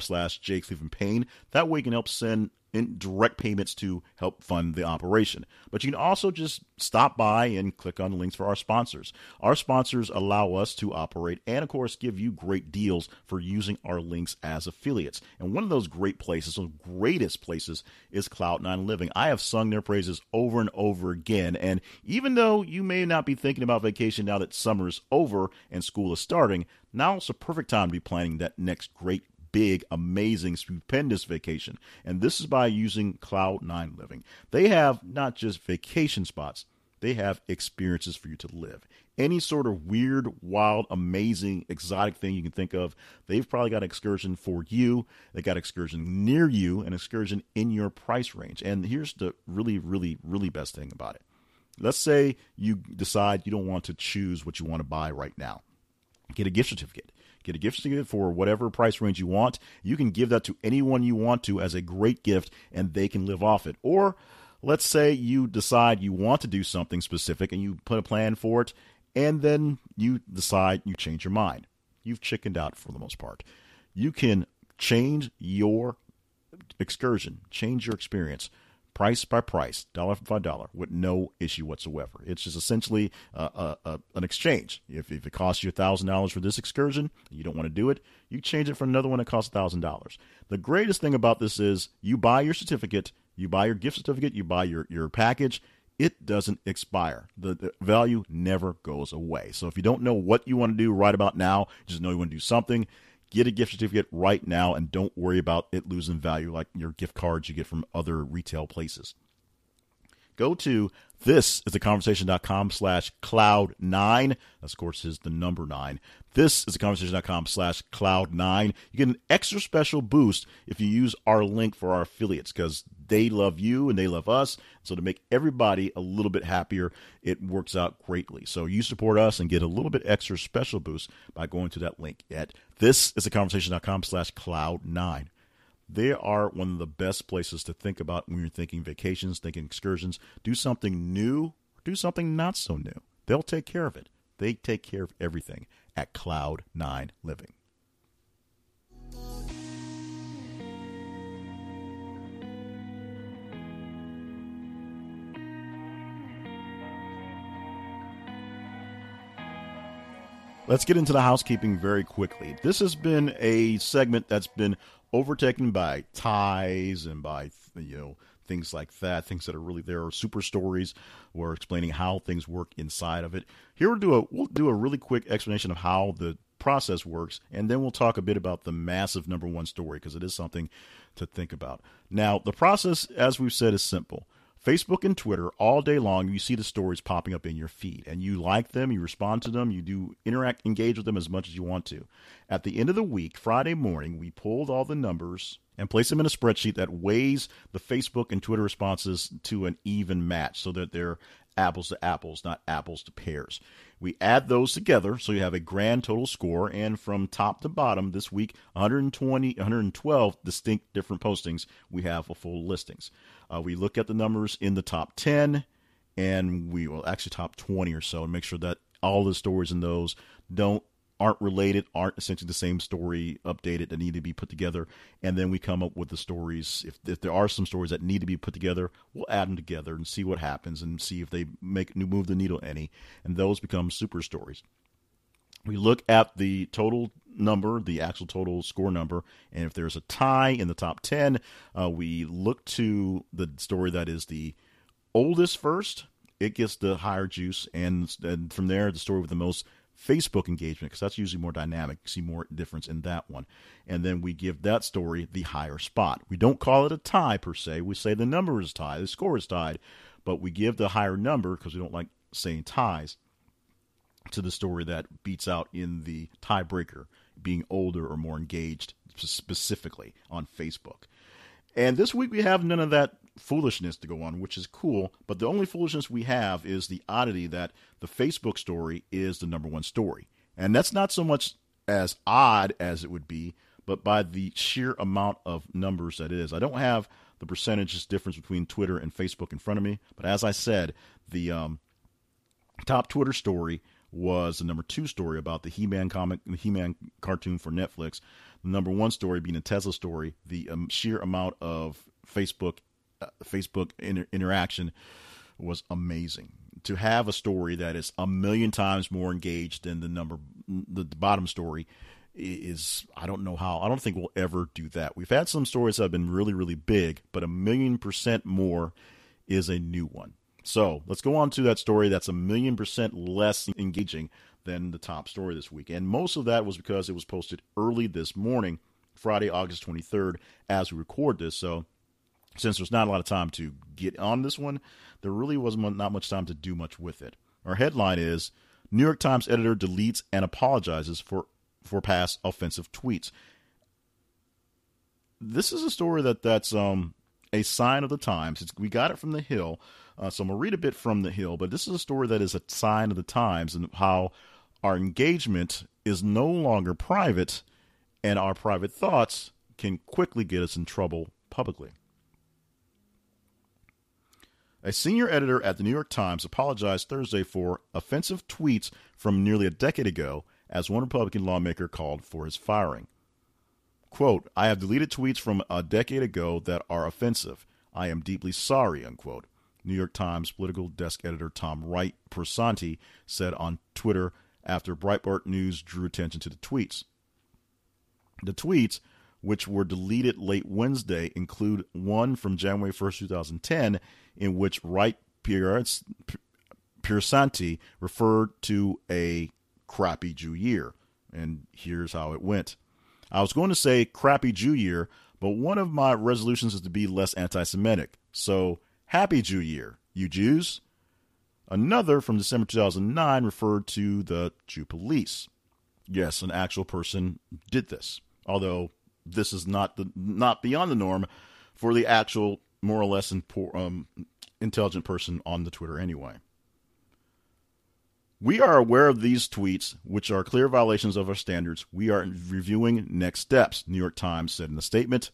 slash Jake Cleveland Payne. That way you can help send in direct payments to help fund the operation. But you can also just stop by and click on the links for our sponsors. Our sponsors allow us to operate and, of course, give you great deals for using our links as affiliates. And one of those great places, one the greatest places, is Cloud9 Living. I have sung their praises over and over again. And even though you may not be thinking about vacation now that summer is over and school is starting, now is a perfect time to be planning that next great big, amazing, stupendous vacation. And this is by using Cloud9 Living. They have not just vacation spots, they have experiences for you to live. Any sort of weird, wild, amazing, exotic thing you can think of, they've probably got an excursion for you. They got excursion near you, an excursion in your price range. And here's the really, really, really best thing about it. Let's say you decide you don't want to choose what you want to buy right now. Get a gift certificate. Get a gift certificate for whatever price range you want. You can give that to anyone you want to as a great gift, and they can live off it. Or let's say you decide you want to do something specific and you put a plan for it, and then you decide you change your mind. You've chickened out for the most part. You can change your excursion, change your experience price by price, dollar by dollar, with no issue whatsoever. It's just essentially uh, uh, uh, an exchange. If, if it costs you $1,000 for this excursion, you don't want to do it, you change it for another one that costs $1,000. The greatest thing about this is you buy your certificate, you buy your gift certificate, you buy your, your package, it doesn't expire. The, the, value never goes away. So if you don't know what you want to do right about now, just know you want to do something, Get a gift certificate right now and don't worry about it losing value like your gift cards you get from other retail places. Go to this is the conversation.com slash cloud nine. That, of course, is the number nine. This is the conversation.com slash cloud nine. You get an extra special boost if you use our link for our affiliates because they love you and they love us. So to make everybody a little bit happier, it works out greatly. So you support us and get a little bit extra special boost by going to that link at this is the conversation.com slash cloud nine. They are one of the best places to think about when you're thinking vacations, thinking excursions. Do something new, do something not so new. They'll take care of it. They take care of everything at Cloud9 Living. Let's get into the housekeeping very quickly. This has been a segment that's been overtaken by ties and by you know things like that, things that are really there are super stories. We're explaining how things work inside of it. Here we'll do a we'll do a really quick explanation of how the process works, and then we'll talk a bit about the massive number one story because it is something to think about. Now, the process, as we've said, is simple. Facebook and Twitter all day long, you see the stories popping up in your feed and you like them, you respond to them, you do interact, engage with them as much as you want to. At the end of the week, Friday morning, we pulled all the numbers and place them in a spreadsheet that weighs the Facebook and Twitter responses to an even match so that they're apples to apples, not apples to pears. We add those together so you have a grand total score. And from top to bottom, this week, 120, 112 distinct different postings, we have a full listings. Uh, we look at the numbers in the top 10 and we will actually top 20 or so and make sure that all the stories in those don't aren't related, aren't essentially the same story updated that need to be put together, and then we come up with the stories. If if there are some stories that need to be put together, we'll add them together and see what happens and see if they make move the needle any, and those become super stories. We look at the total number, the actual total score number, and if there's a tie in the top ten, uh, we look to the story that is the oldest first. It gets the higher juice, and, and from there, the story with the most Facebook engagement because that's usually more dynamic. You see more difference in that one. And then we give that story the higher spot. We don't call it a tie per se. We say the number is tied, the score is tied, but we give the higher number because we don't like saying ties to the story that beats out in the tiebreaker, being older or more engaged specifically on Facebook. And this week we have none of that foolishness to go on, which is cool. But the only foolishness we have is the oddity that the Facebook story is the number one story. And that's not so much as odd as it would be, but by the sheer amount of numbers that is. I don't have the percentages difference between Twitter and Facebook in front of me, but as I said, the um, top Twitter story was the number two story about the He-Man comic, the He-Man cartoon for Netflix. The number one story being a Tesla story. The um, sheer amount of Facebook Uh, Facebook inter- interaction was amazing. To have a story that is a million times more engaged than the number, the, the bottom story, is I don't know how. I don't think we'll ever do that. We've had some stories that have been really, really big, but a million percent more is a new one. So let's go on to that story that's a million percent less engaging than the top story this week. And most of that was because it was posted early this morning, Friday, August 23rd, as we record this. So since there's not a lot of time to get on this one, there really wasn't not much time to do much with it. Our headline is New York Times editor deletes and apologizes for for past offensive tweets. This is a story that that's um, a sign of the times. It's, we got it from the Hill, uh, so I'm gonna read a bit from the Hill. But this is a story that is a sign of the times and how our engagement is no longer private, and our private thoughts can quickly get us in trouble publicly. A senior editor at the New York Times apologized Thursday for offensive tweets from nearly a decade ago as one Republican lawmaker called for his firing. Quote, I have deleted tweets from a decade ago that are offensive. I am deeply sorry, unquote. New York Times political desk editor Tom Wright Piersanti said on Twitter after Breitbart News drew attention to the tweets. The tweets, which were deleted late Wednesday, include one from January 1st, 2010, in which Wright Piersanti referred to a crappy Jew year. And here's how it went. I was going to say crappy Jew year, but one of my resolutions is to be less anti Semitic. So, happy Jew year, you Jews. Another from December 2009 referred to the Jew police. Yes, an actual person did this, although this is not the not beyond the norm for the actual more or less um, intelligent person on the Twitter anyway. We are aware of these tweets, which are clear violations of our standards. We are reviewing next steps, New York Times said in a statement.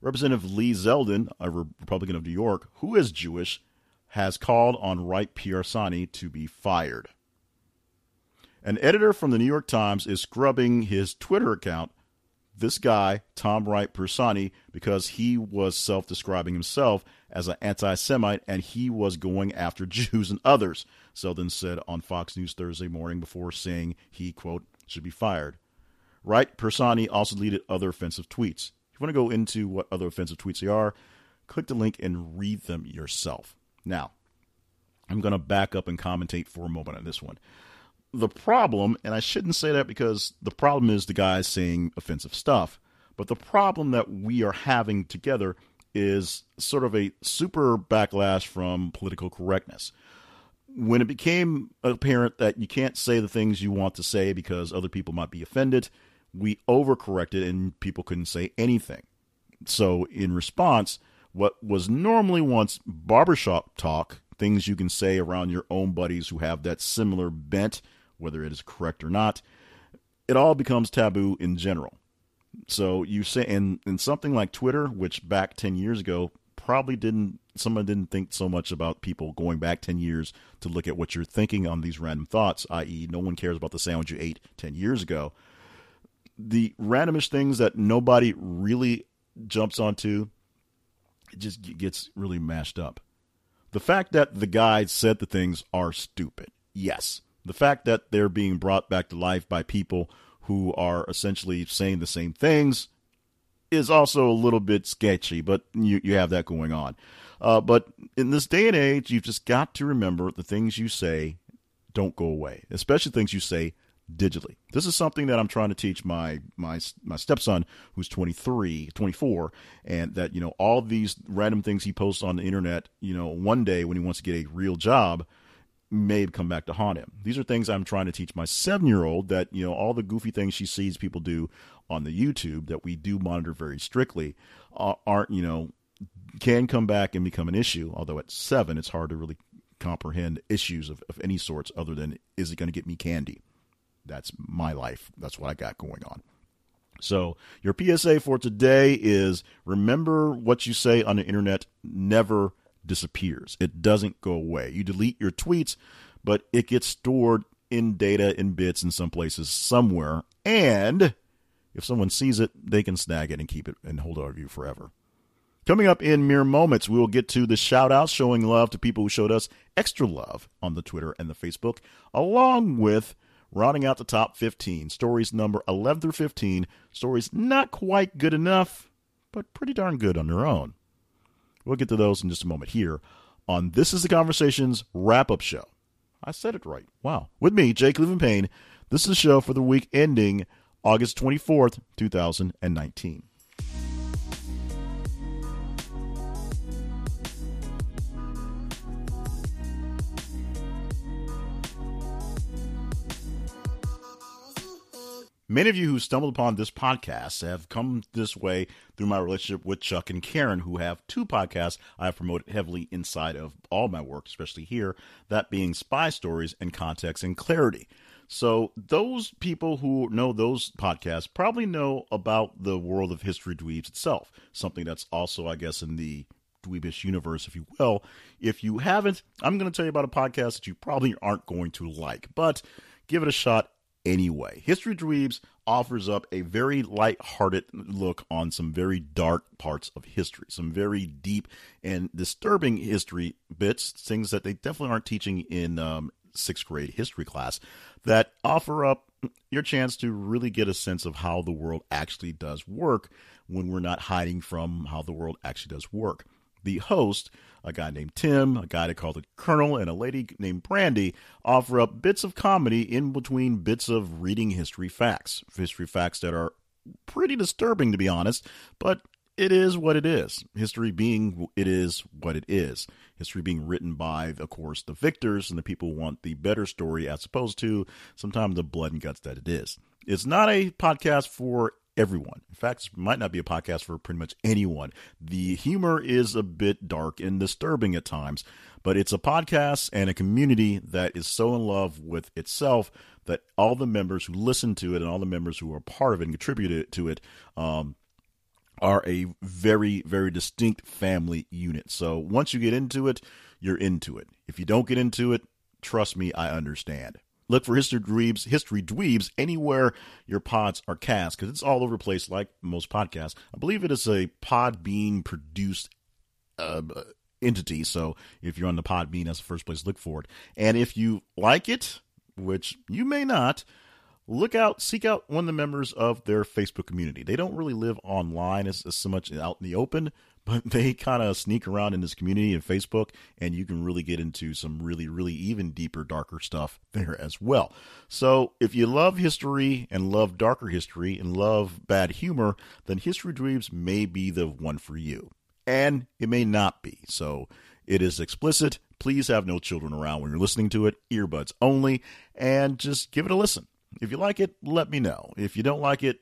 Representative Lee Zeldin, a Republican of New York, who is Jewish, has called on Wright Piersanti to be fired. An editor from the New York Times is scrubbing his Twitter account this guy, Tom Wright Piersanti, because he was self describing himself as an anti Semite and he was going after Jews and others. Zeldin said on Fox News Thursday morning before saying he, quote, should be fired. Wright Persani also deleted other offensive tweets. If you want to go into what other offensive tweets they are, click the link and read them yourself. Now, I'm going to back up and commentate for a moment on this one the problem, and I shouldn't say that because the problem is the guys saying offensive stuff, but the problem that we are having together is sort of a super backlash from political correctness. When it became apparent that you can't say the things you want to say because other people might be offended, we overcorrected and people couldn't say anything. So, in response, what was normally once barbershop talk, things you can say around your own buddies who have that similar bent whether it is correct or not, it all becomes taboo in general. So you say, and, and something like Twitter, which back 10 years ago probably didn't, someone didn't think so much about people going back 10 years to look at what you're thinking on these random thoughts, i.e., no one cares about the sandwich you ate 10 years ago. The randomish things that nobody really jumps onto, it just gets really mashed up. The fact that the guy said the things are stupid, yes. The fact that they're being brought back to life by people who are essentially saying the same things is also a little bit sketchy, but you, you have that going on. Uh, but in this day and age, you've just got to remember the things you say don't go away, especially things you say digitally. This is something that I'm trying to teach my my my stepson who's 23, 24 and that you know all these random things he posts on the internet, you know, one day when he wants to get a real job, may come back to haunt him. These are things I'm trying to teach my seven year old that, you know, all the goofy things she sees people do on the YouTube that we do monitor very strictly uh, aren't, you know, can come back and become an issue. Although at seven, it's hard to really comprehend issues of, of any sorts other than is it going to get me candy? That's my life. That's what I got going on. So, your PSA for today is remember what you say on the internet never disappears. It doesn't go away. You delete your tweets, but it gets stored in data in bits in some places somewhere. And if someone sees it, they can snag it and keep it and hold it over you forever. Coming up in mere moments, we will get to the shout outs showing love to people who showed us extra love on the Twitter and the Facebook, along with rounding out the top 15. Stories number 11 through 15. Stories not quite good enough, but pretty darn good on their own. We'll get to those in just a moment here on This is the Conversations wrap up show. I said it right. Wow. With me, Jake Cleveland Payne. This is the show for the week ending August 24th, 2019. Many of you who stumbled upon this podcast have come this way through my relationship with Chuck and Karen, who have two podcasts I have promoted heavily inside of all my work, especially here, that being Spy Stories and Context and Clarity. So, those people who know those podcasts probably know about the world of History Dweebs itself, something that's also, I guess, in the dweebish universe, if you will. If you haven't, I'm going to tell you about a podcast that you probably aren't going to like, but give it a shot anyway. History Dweebs offers up a very light-hearted look on some very dark parts of history, some very deep and disturbing history bits, things that they definitely aren't teaching in um, sixth grade history class, that offer up your chance to really get a sense of how the world actually does work when we're not hiding from how the world actually does work the host, a guy named Tim, a guy they call the Colonel, and a lady named Brandy offer up bits of comedy in between bits of reading history facts. History facts that are pretty disturbing, to be honest, but it is what it is. History being it is what it is. History being written by, of course, the victors and the people who want the better story as opposed to sometimes the blood and guts that it is. It's not a podcast for everyone. In fact, it might not be a podcast for pretty much anyone. The humor is a bit dark and disturbing at times, but it's a podcast and a community that is so in love with itself that all the members who listen to it and all the members who are part of it and contribute to it um, are a very, very distinct family unit. So once you get into it, you're into it. If you don't get into it, trust me, I understand. Look for History Dweebs, History Dweebs anywhere your pods are cast because it's all over the place like most podcasts. I believe it is a Podbean produced uh, entity. So if you're on the Podbean, that's the first place to look for it. And if you like it, which you may not, look out, seek out one of the members of their Facebook community. They don't really live online as, as so much out in the open, but they kind of sneak around in this community in Facebook, and you can really get into some really, really even deeper, darker stuff there as well. So if you love history and love darker history and love bad humor, then History Dweebs may be the one for you. And it may not be. So it is explicit. Please have no children around when you're listening to it, earbuds only, and just give it a listen. If you like it, let me know. If you don't like it,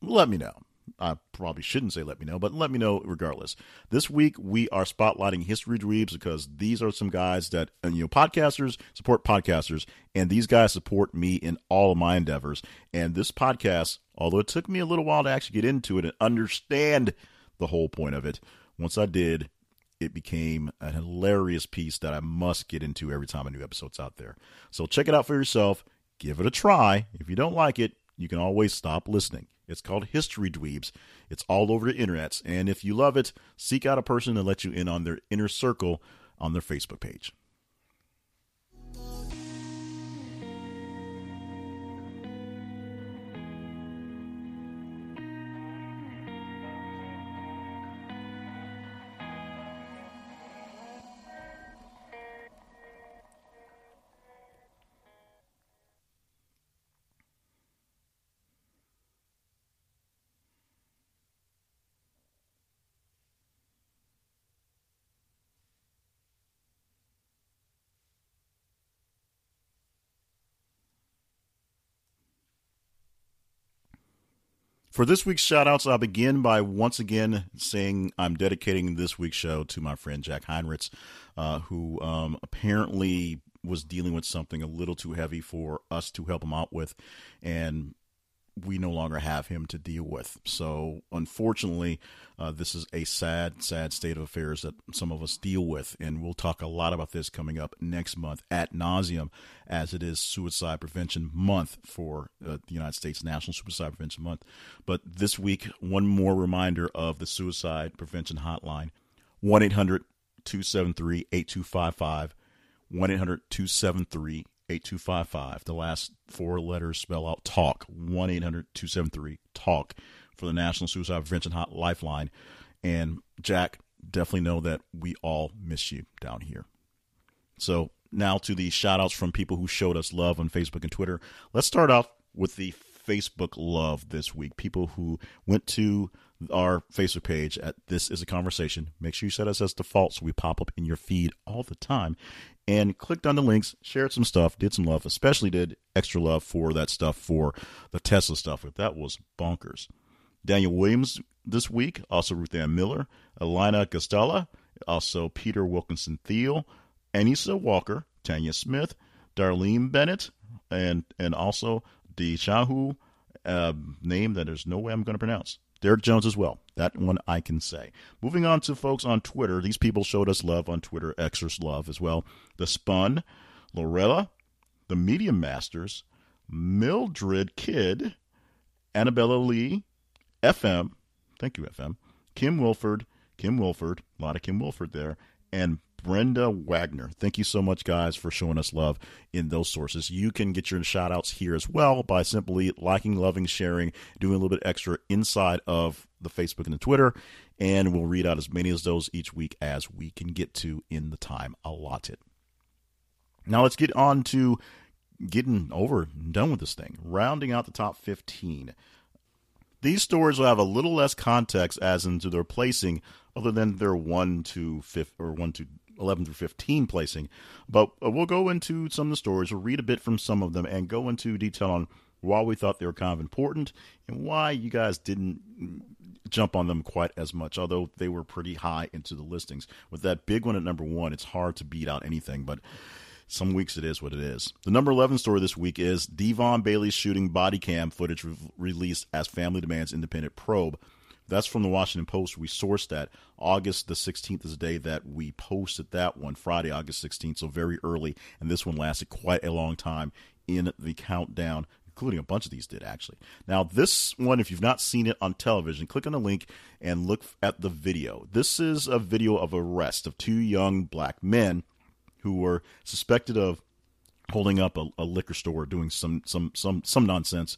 let me know. I probably shouldn't say let me know, but let me know regardless. This week we are spotlighting history dweebs because these are some guys that you know podcasters support podcasters, and these guys support me in all of my endeavors. And this podcast, although it took me a little while to actually get into it and understand the whole point of it, once I did, it became a hilarious piece that I must get into every time a new episode's out there. So check it out for yourself. Give it a try. If you don't like it, you can always stop listening. It's called History Dweebs. It's all over the internets. And if you love it, seek out a person to let you in on their inner circle on their Facebook page. For this week's shoutouts, I'll begin by once again saying I'm dedicating this week's show to my friend Jack Heinrichs, uh, who um, apparently was dealing with something a little too heavy for us to help him out with. And we no longer have him to deal with. So, unfortunately, uh, this is a sad, sad state of affairs that some of us deal with. And we'll talk a lot about this coming up next month at nauseum, as it is Suicide Prevention Month for uh, the United States National Suicide Prevention Month. But this week, one more reminder of the Suicide Prevention Hotline 1 800 273 8255. 1 800 273 8255. The last four letters spell out TALK, 1 800 273 TALK for the National Suicide Prevention Hot Lifeline. And Jack, definitely know that we all miss you down here. So now to the shout outs from people who showed us love on Facebook and Twitter. Let's start off with the Facebook love this week. People who went to our Facebook page at This Is a Conversation. Make sure you set us as default so we pop up in your feed all the time and clicked on the links, shared some stuff, did some love, especially did extra love for that stuff for the Tesla stuff. That was bonkers. Daniel Williams this week, also Ruth Ann Miller, Elena Gastella, also Peter Wilkinson Thiel, Anissa Walker, Tanya Smith, Darlene Bennett, and and also the Shahu uh, name that there's no way I'm going to pronounce. Derek Jones as well. That one I can say. Moving on to folks on Twitter. These people showed us love on Twitter, Xers love as well. The Spun, Lorella, the Medium Masters, Mildred Kidd, Annabella Lee, FM, thank you, FM, Kim Wilford, Kim Wilford, a lot of Kim Wilford there, and Brenda Wagner. Thank you so much, guys, for showing us love in those sources. You can get your shout outs here as well by simply liking, loving, sharing, doing a little bit extra inside of the Facebook and the Twitter. And we'll read out as many of those each week as we can get to in the time allotted. Now let's get on to getting over and done with this thing, rounding out the top 15. These stories will have a little less context as into their placing, other than their one to fifth or one to 11 through 15 placing. But uh, we'll go into some of the stories. We'll read a bit from some of them and go into detail on why we thought they were kind of important and why you guys didn't jump on them quite as much, although they were pretty high into the listings. With that big one at number one, it's hard to beat out anything, but some weeks it is what it is. The number 11 story this week is Devon Bailey's shooting body cam footage re- released as family demands independent probe. That's from the Washington Post. We sourced that. August the 16th is the day that we posted that one, Friday, August 16th, so very early. And this one lasted quite a long time in the countdown including a bunch of these did actually. Now, this one, if you've not seen it on television, click on the link and look at the video. This is a video of arrest of two young black men who were suspected of holding up a, a, liquor store doing some some some some nonsense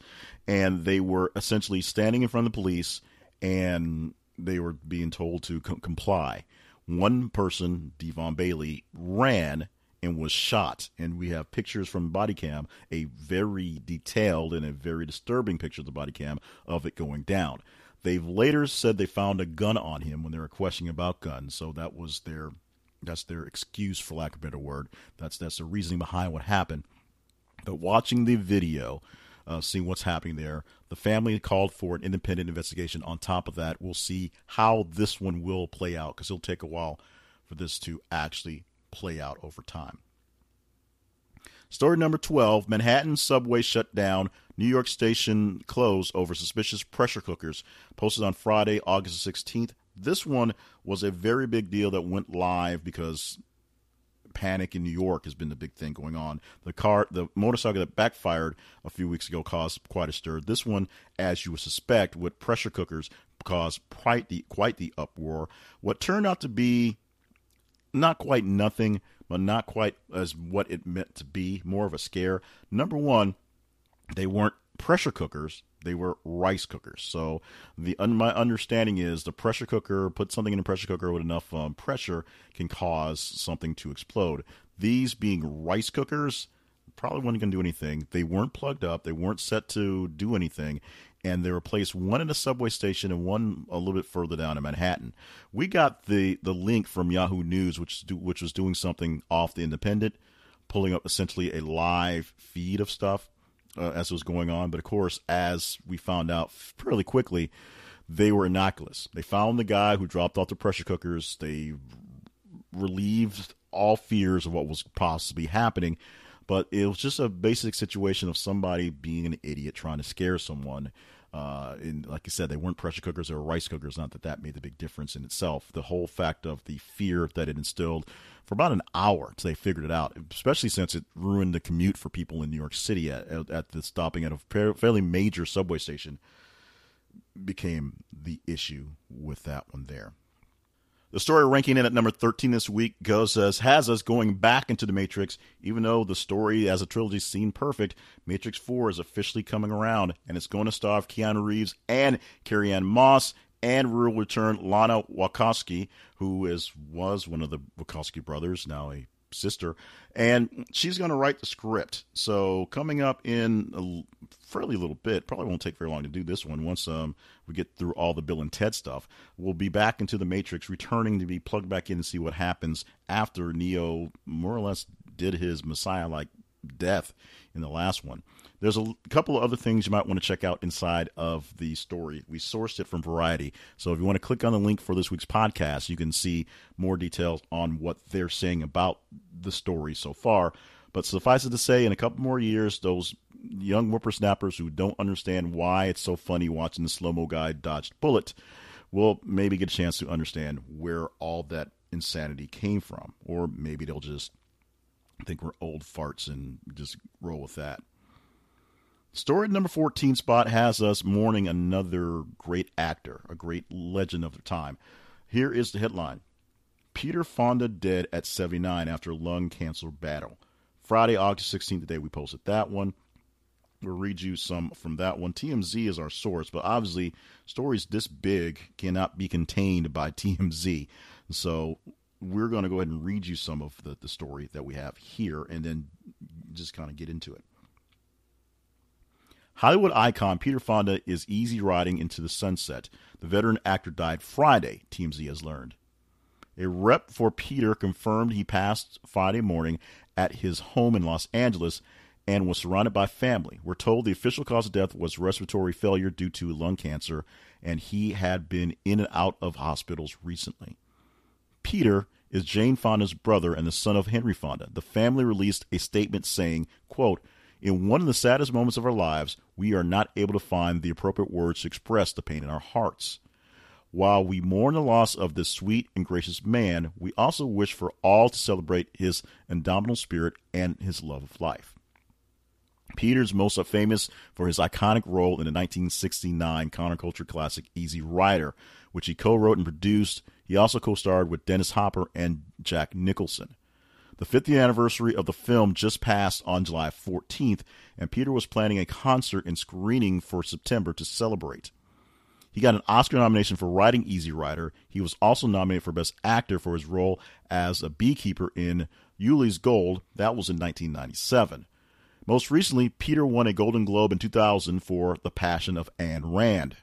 and they were essentially standing in front of the police and they were being told to co- comply one person devon bailey ran and was shot. And we have pictures from body cam, a very detailed and a very disturbing picture of the body cam of it going down. They've later said they found a gun on him when they were questioning about guns, so that was their that's their excuse for lack of a better word. That's that's the reasoning behind what happened. But watching the video, uh, seeing what's happening there, the family called for an independent investigation. On top of that, we'll see how this one will play out because it'll take a while for this to actually play out over time. Story number 12 Manhattan subway shut down. New York station closed over suspicious pressure cookers. Posted on Friday, August 16th. This one was a very big deal that went live because panic in New York has been the big thing going on. The car, the motorcycle that backfired a few weeks ago caused quite a stir. This one, as you would suspect, with pressure cookers, caused quite the quite the uproar. What turned out to be not quite nothing, but not quite as what it meant to be. More of a scare. Number one, they weren't pressure cookers; they were rice cookers. So the my understanding is the pressure cooker put something in a pressure cooker with enough um, pressure can cause something to explode. These being rice cookers probably weren't going to do anything. They weren't plugged up. They weren't set to do anything, and they were placed one in a subway station and one a little bit further down in Manhattan. We got the the link from Yahoo News, which which was doing something off the Independent, pulling up essentially a live feed of stuff uh, as it was going on. But of course, as we found out fairly quickly, they were innocuous. They found the guy who dropped off the pressure cookers. They relieved all fears of what was possibly happening but it was just a basic situation of somebody being an idiot trying to scare someone uh, and like I said, they weren't pressure cookers; they were rice cookers. Not that that made the big difference in itself. The whole fact of the fear that it instilled for about an hour until they figured it out, especially since it ruined the commute for people in New York City at, at the stopping at a fairly major subway station, became the issue with that one there. The story ranking in at number 13 this week goes as has us going back into the Matrix. Even though the story as a trilogy seemed perfect, Matrix 4 is officially coming around, and it's going to star Keanu Reeves and Carrie-Anne Moss and will return Lana Wachowski, who is was one of the Wachowski brothers, now a sister, and she's going to write the script. So coming up in a fairly little bit, probably won't take very long to do this one. Once um, we get through all the Bill and Ted stuff, we'll be back into the Matrix, returning to be plugged back in and see what happens after Neo more or less did his Messiah-like death in the last one. There's a couple of other things you might want to check out inside of the story. We sourced it from Variety. So if you want to click on the link for this week's podcast, you can see more details on what they're saying about the story so far. But suffice it to say, in a couple more years, those young whippersnappers who don't understand why it's so funny watching the slow mo guy dodge bullet will maybe get a chance to understand where all that insanity came from. Or maybe they'll just think we're old farts and just roll with that. Story number 14 spot has us mourning another great actor, a great legend of the time. Here is the headline Peter Fonda dead at 79 after lung cancer battle. Friday, August 16th, the day we posted that one. We'll read you some from that one. TMZ is our source, but obviously, stories this big cannot be contained by TMZ. So, we're going to go ahead and read you some of the, the story that we have here and then just kind of get into it. Hollywood icon Peter Fonda is easy riding into the sunset. The veteran actor died Friday, TMZ has learned. A rep for Peter confirmed he passed Friday morning at his home in Los Angeles and was surrounded by family. We're told the official cause of death was respiratory failure due to lung cancer, and he had been in and out of hospitals recently. Peter is Jane Fonda's brother and the son of Henry Fonda. The family released a statement saying, quote, in one of the saddest moments of our lives, we are not able to find the appropriate words to express the pain in our hearts. While we mourn the loss of this sweet and gracious man, we also wish for all to celebrate his indomitable spirit and his love of life. Peter's most famous for his iconic role in the 1969 counterculture classic Easy Rider, which he co wrote and produced. He also co starred with Dennis Hopper and Jack Nicholson. The 50th anniversary of the film just passed on July 14th, and Peter was planning a concert and screening for September to celebrate. He got an Oscar nomination for writing Easy Rider. He was also nominated for Best Actor for his role as a beekeeper in Ulee's Gold. That was in 1997. Most recently, Peter won a Golden Globe in 2000 for The Passion of Ayn Rand.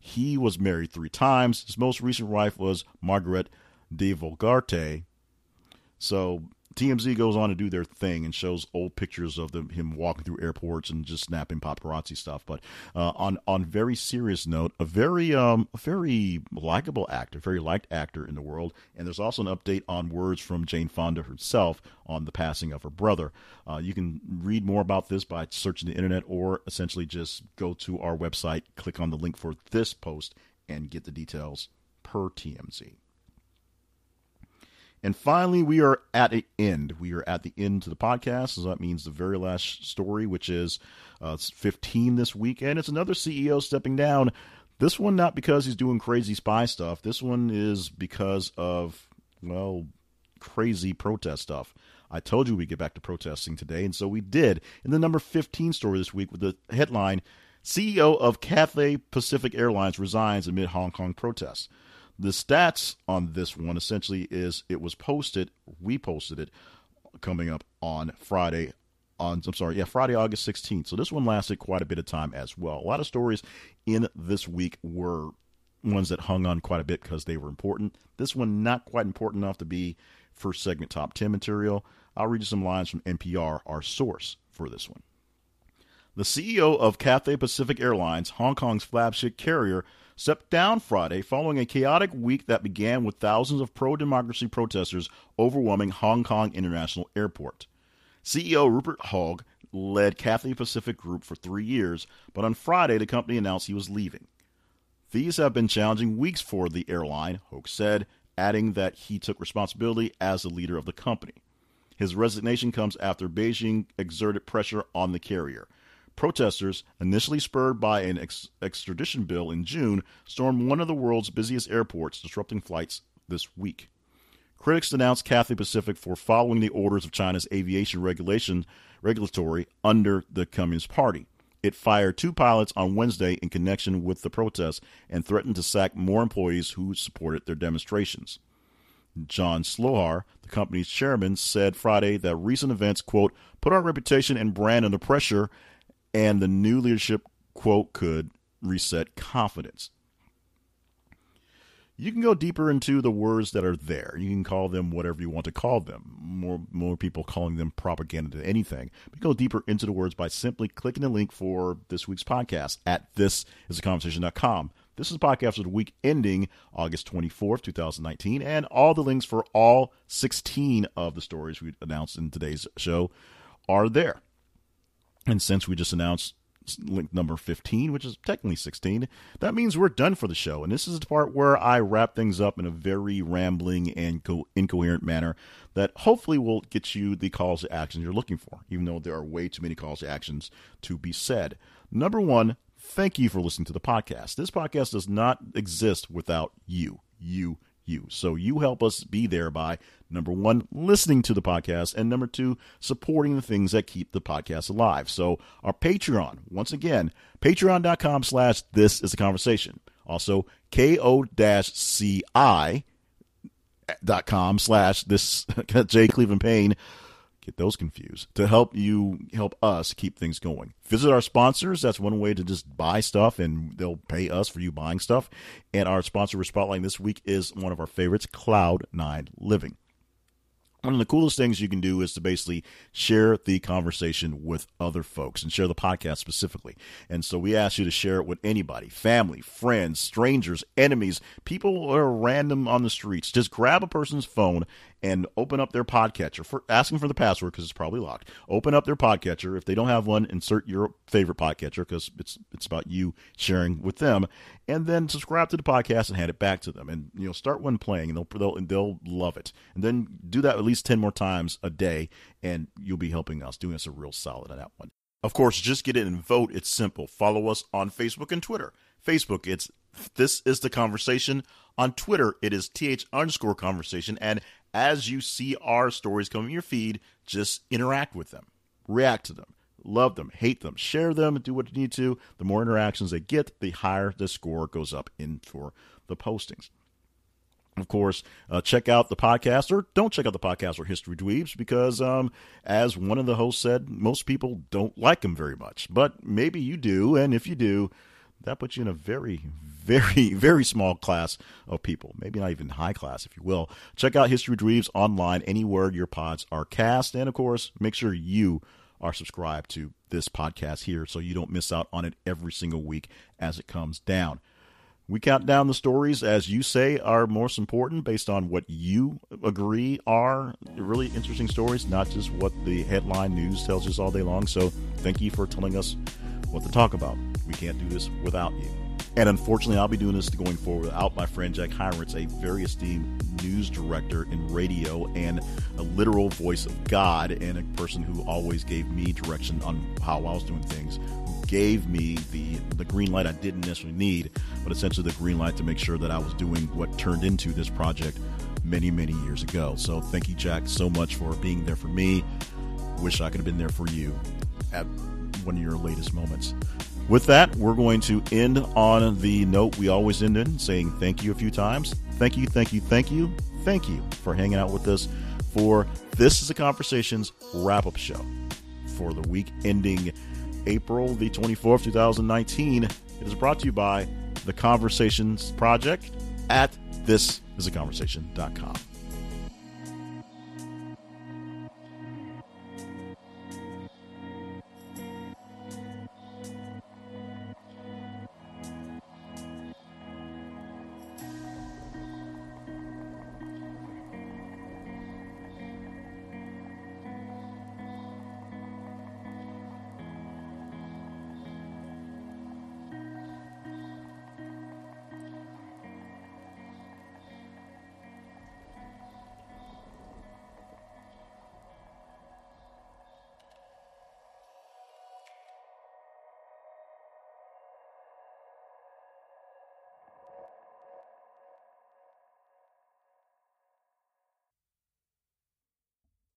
He was married three times. His most recent wife was Margaret DeVogelaere. So TMZ goes on to do their thing and shows old pictures of them, him walking through airports and just snapping paparazzi stuff. But uh, on on very serious note, a very um very likable actor, very liked actor in the world. And there's also an update on words from Jane Fonda herself on the passing of her brother. Uh, you can read more about this by searching the internet or essentially just go to our website, click on the link for this post, and get the details per TMZ. And finally, we are at an end. We are at the end to the podcast. So that means the very last story, which is uh, 15 this week. And it's another CEO stepping down. This one, not because he's doing crazy spy stuff. This one is because of, well, crazy protest stuff. I told you we'd get back to protesting today, and so we did. In the number 15 story this week with the headline CEO of Cathay Pacific Airlines resigns amid Hong Kong protests. The stats on this one essentially is it was posted, we posted it coming up on Friday on I'm sorry, yeah, Friday, August 16th. So this one lasted quite a bit of time as well. A lot of stories in this week were ones that hung on quite a bit because they were important. This one not quite important enough to be first segment top 10 material. I'll read you some lines from NPR, our source for this one. The CEO of Cathay Pacific Airlines, Hong Kong's flagship carrier, stepped down Friday following a chaotic week that began with thousands of pro democracy protesters overwhelming Hong Kong International Airport. CEO Rupert Hogg led Cathay Pacific Group for three years, but on Friday the company announced he was leaving. These have been challenging weeks for the airline, Hogg said, adding that he took responsibility as the leader of the company. His resignation comes after Beijing exerted pressure on the carrier. Protesters, initially spurred by an ex- extradition bill in June, stormed one of the world's busiest airports, disrupting flights this week. Critics denounced Cathay Pacific for following the orders of China's aviation regulation regulatory under the Communist Party. It fired two pilots on Wednesday in connection with the protests and threatened to sack more employees who supported their demonstrations. John Slosar, the company's chairman, said Friday that recent events, quote, put our reputation and brand under pressure and the new leadership quote could reset confidence. You can go deeper into the words that are there. You can call them whatever you want to call them. More more people calling them propaganda than anything. But go deeper into the words by simply clicking the link for this week's podcast at thisisaconversation.com. This is a podcast of the week ending August 24th, 2019, and all the links for all 16 of the stories we announced in today's show are there. And since we just announced link number 15, which is technically 16, that means we're done for the show. And this is the part where I wrap things up in a very rambling and co- incoherent manner that hopefully will get you the calls to action you're looking for, even though there are way too many calls to actions to be said. Number one, thank you for listening to the podcast. This podcast does not exist without you. You you. So you help us be there by number one, listening to the podcast, and number two, supporting the things that keep the podcast alive. So our Patreon, once again, patreon.com slash this is a conversation. Also, ko-fi dot com slash this J Cleveland Payne get those confused to help you help us keep things going visit our sponsors that's one way to just buy stuff and they'll pay us for you buying stuff and our sponsor for spotlight this week is one of our favorites cloud nine living one of the coolest things you can do is to basically share the conversation with other folks and share the podcast specifically. And so we ask you to share it with anybody family, friends, strangers, enemies, people who are random on the streets. Just grab a person's phone and open up their podcatcher for asking for the password because it's probably locked. Open up their podcatcher. If they don't have one, insert your favorite podcatcher because it's it's about you sharing with them, and then subscribe to the podcast and hand it back to them. And you know, start one playing, and they'll they'll they'll love it. And then do that at least ten more times a day, and you'll be helping us, doing us a real solid on that one. Of course, just get in and vote. It's simple. Follow us on Facebook and Twitter. Facebook, it's this is the conversation. On Twitter, it is th underscore conversation. And as you see our stories come in your feed, just interact with them, react to them, love them, hate them, share them, do what you need to. The more interactions they get, the higher the score goes up in for the postings. Of course, uh, check out the podcast or don't check out the podcast or History Dweebs because, um, as one of the hosts said, most people don't like them very much. But maybe you do, and if you do, that puts you in a very, very, very small class of people. Maybe not even high class, if you will. Check out History Dweebs online anywhere your pods are cast. And of course, make sure you are subscribed to this podcast here so you don't miss out on it every single week as it comes down. We count down the stories as you say are most important based on what you agree are really interesting stories, not just what the headline news tells us all day long. So thank you for telling us what to talk about. We can't do this without you. And unfortunately, I'll be doing this going forward without my friend Jack Heinrichs, a very esteemed news director in radio and a literal voice of God, and a person who always gave me direction on how I was doing things, who gave me the, the green light I didn't necessarily need, but essentially the green light to make sure that I was doing what turned into this project many, many years ago. So thank you, Jack, so much for being there for me. Wish I could have been there for you at one of your latest moments. With that, we're going to end on the note we always end in, saying thank you a few times. Thank you, thank you, thank you, thank you for hanging out with us for This is a Conversations wrap up show for the week ending April the 24th, 2019. It is brought to you by the Conversations Project at thisisaconversation.com.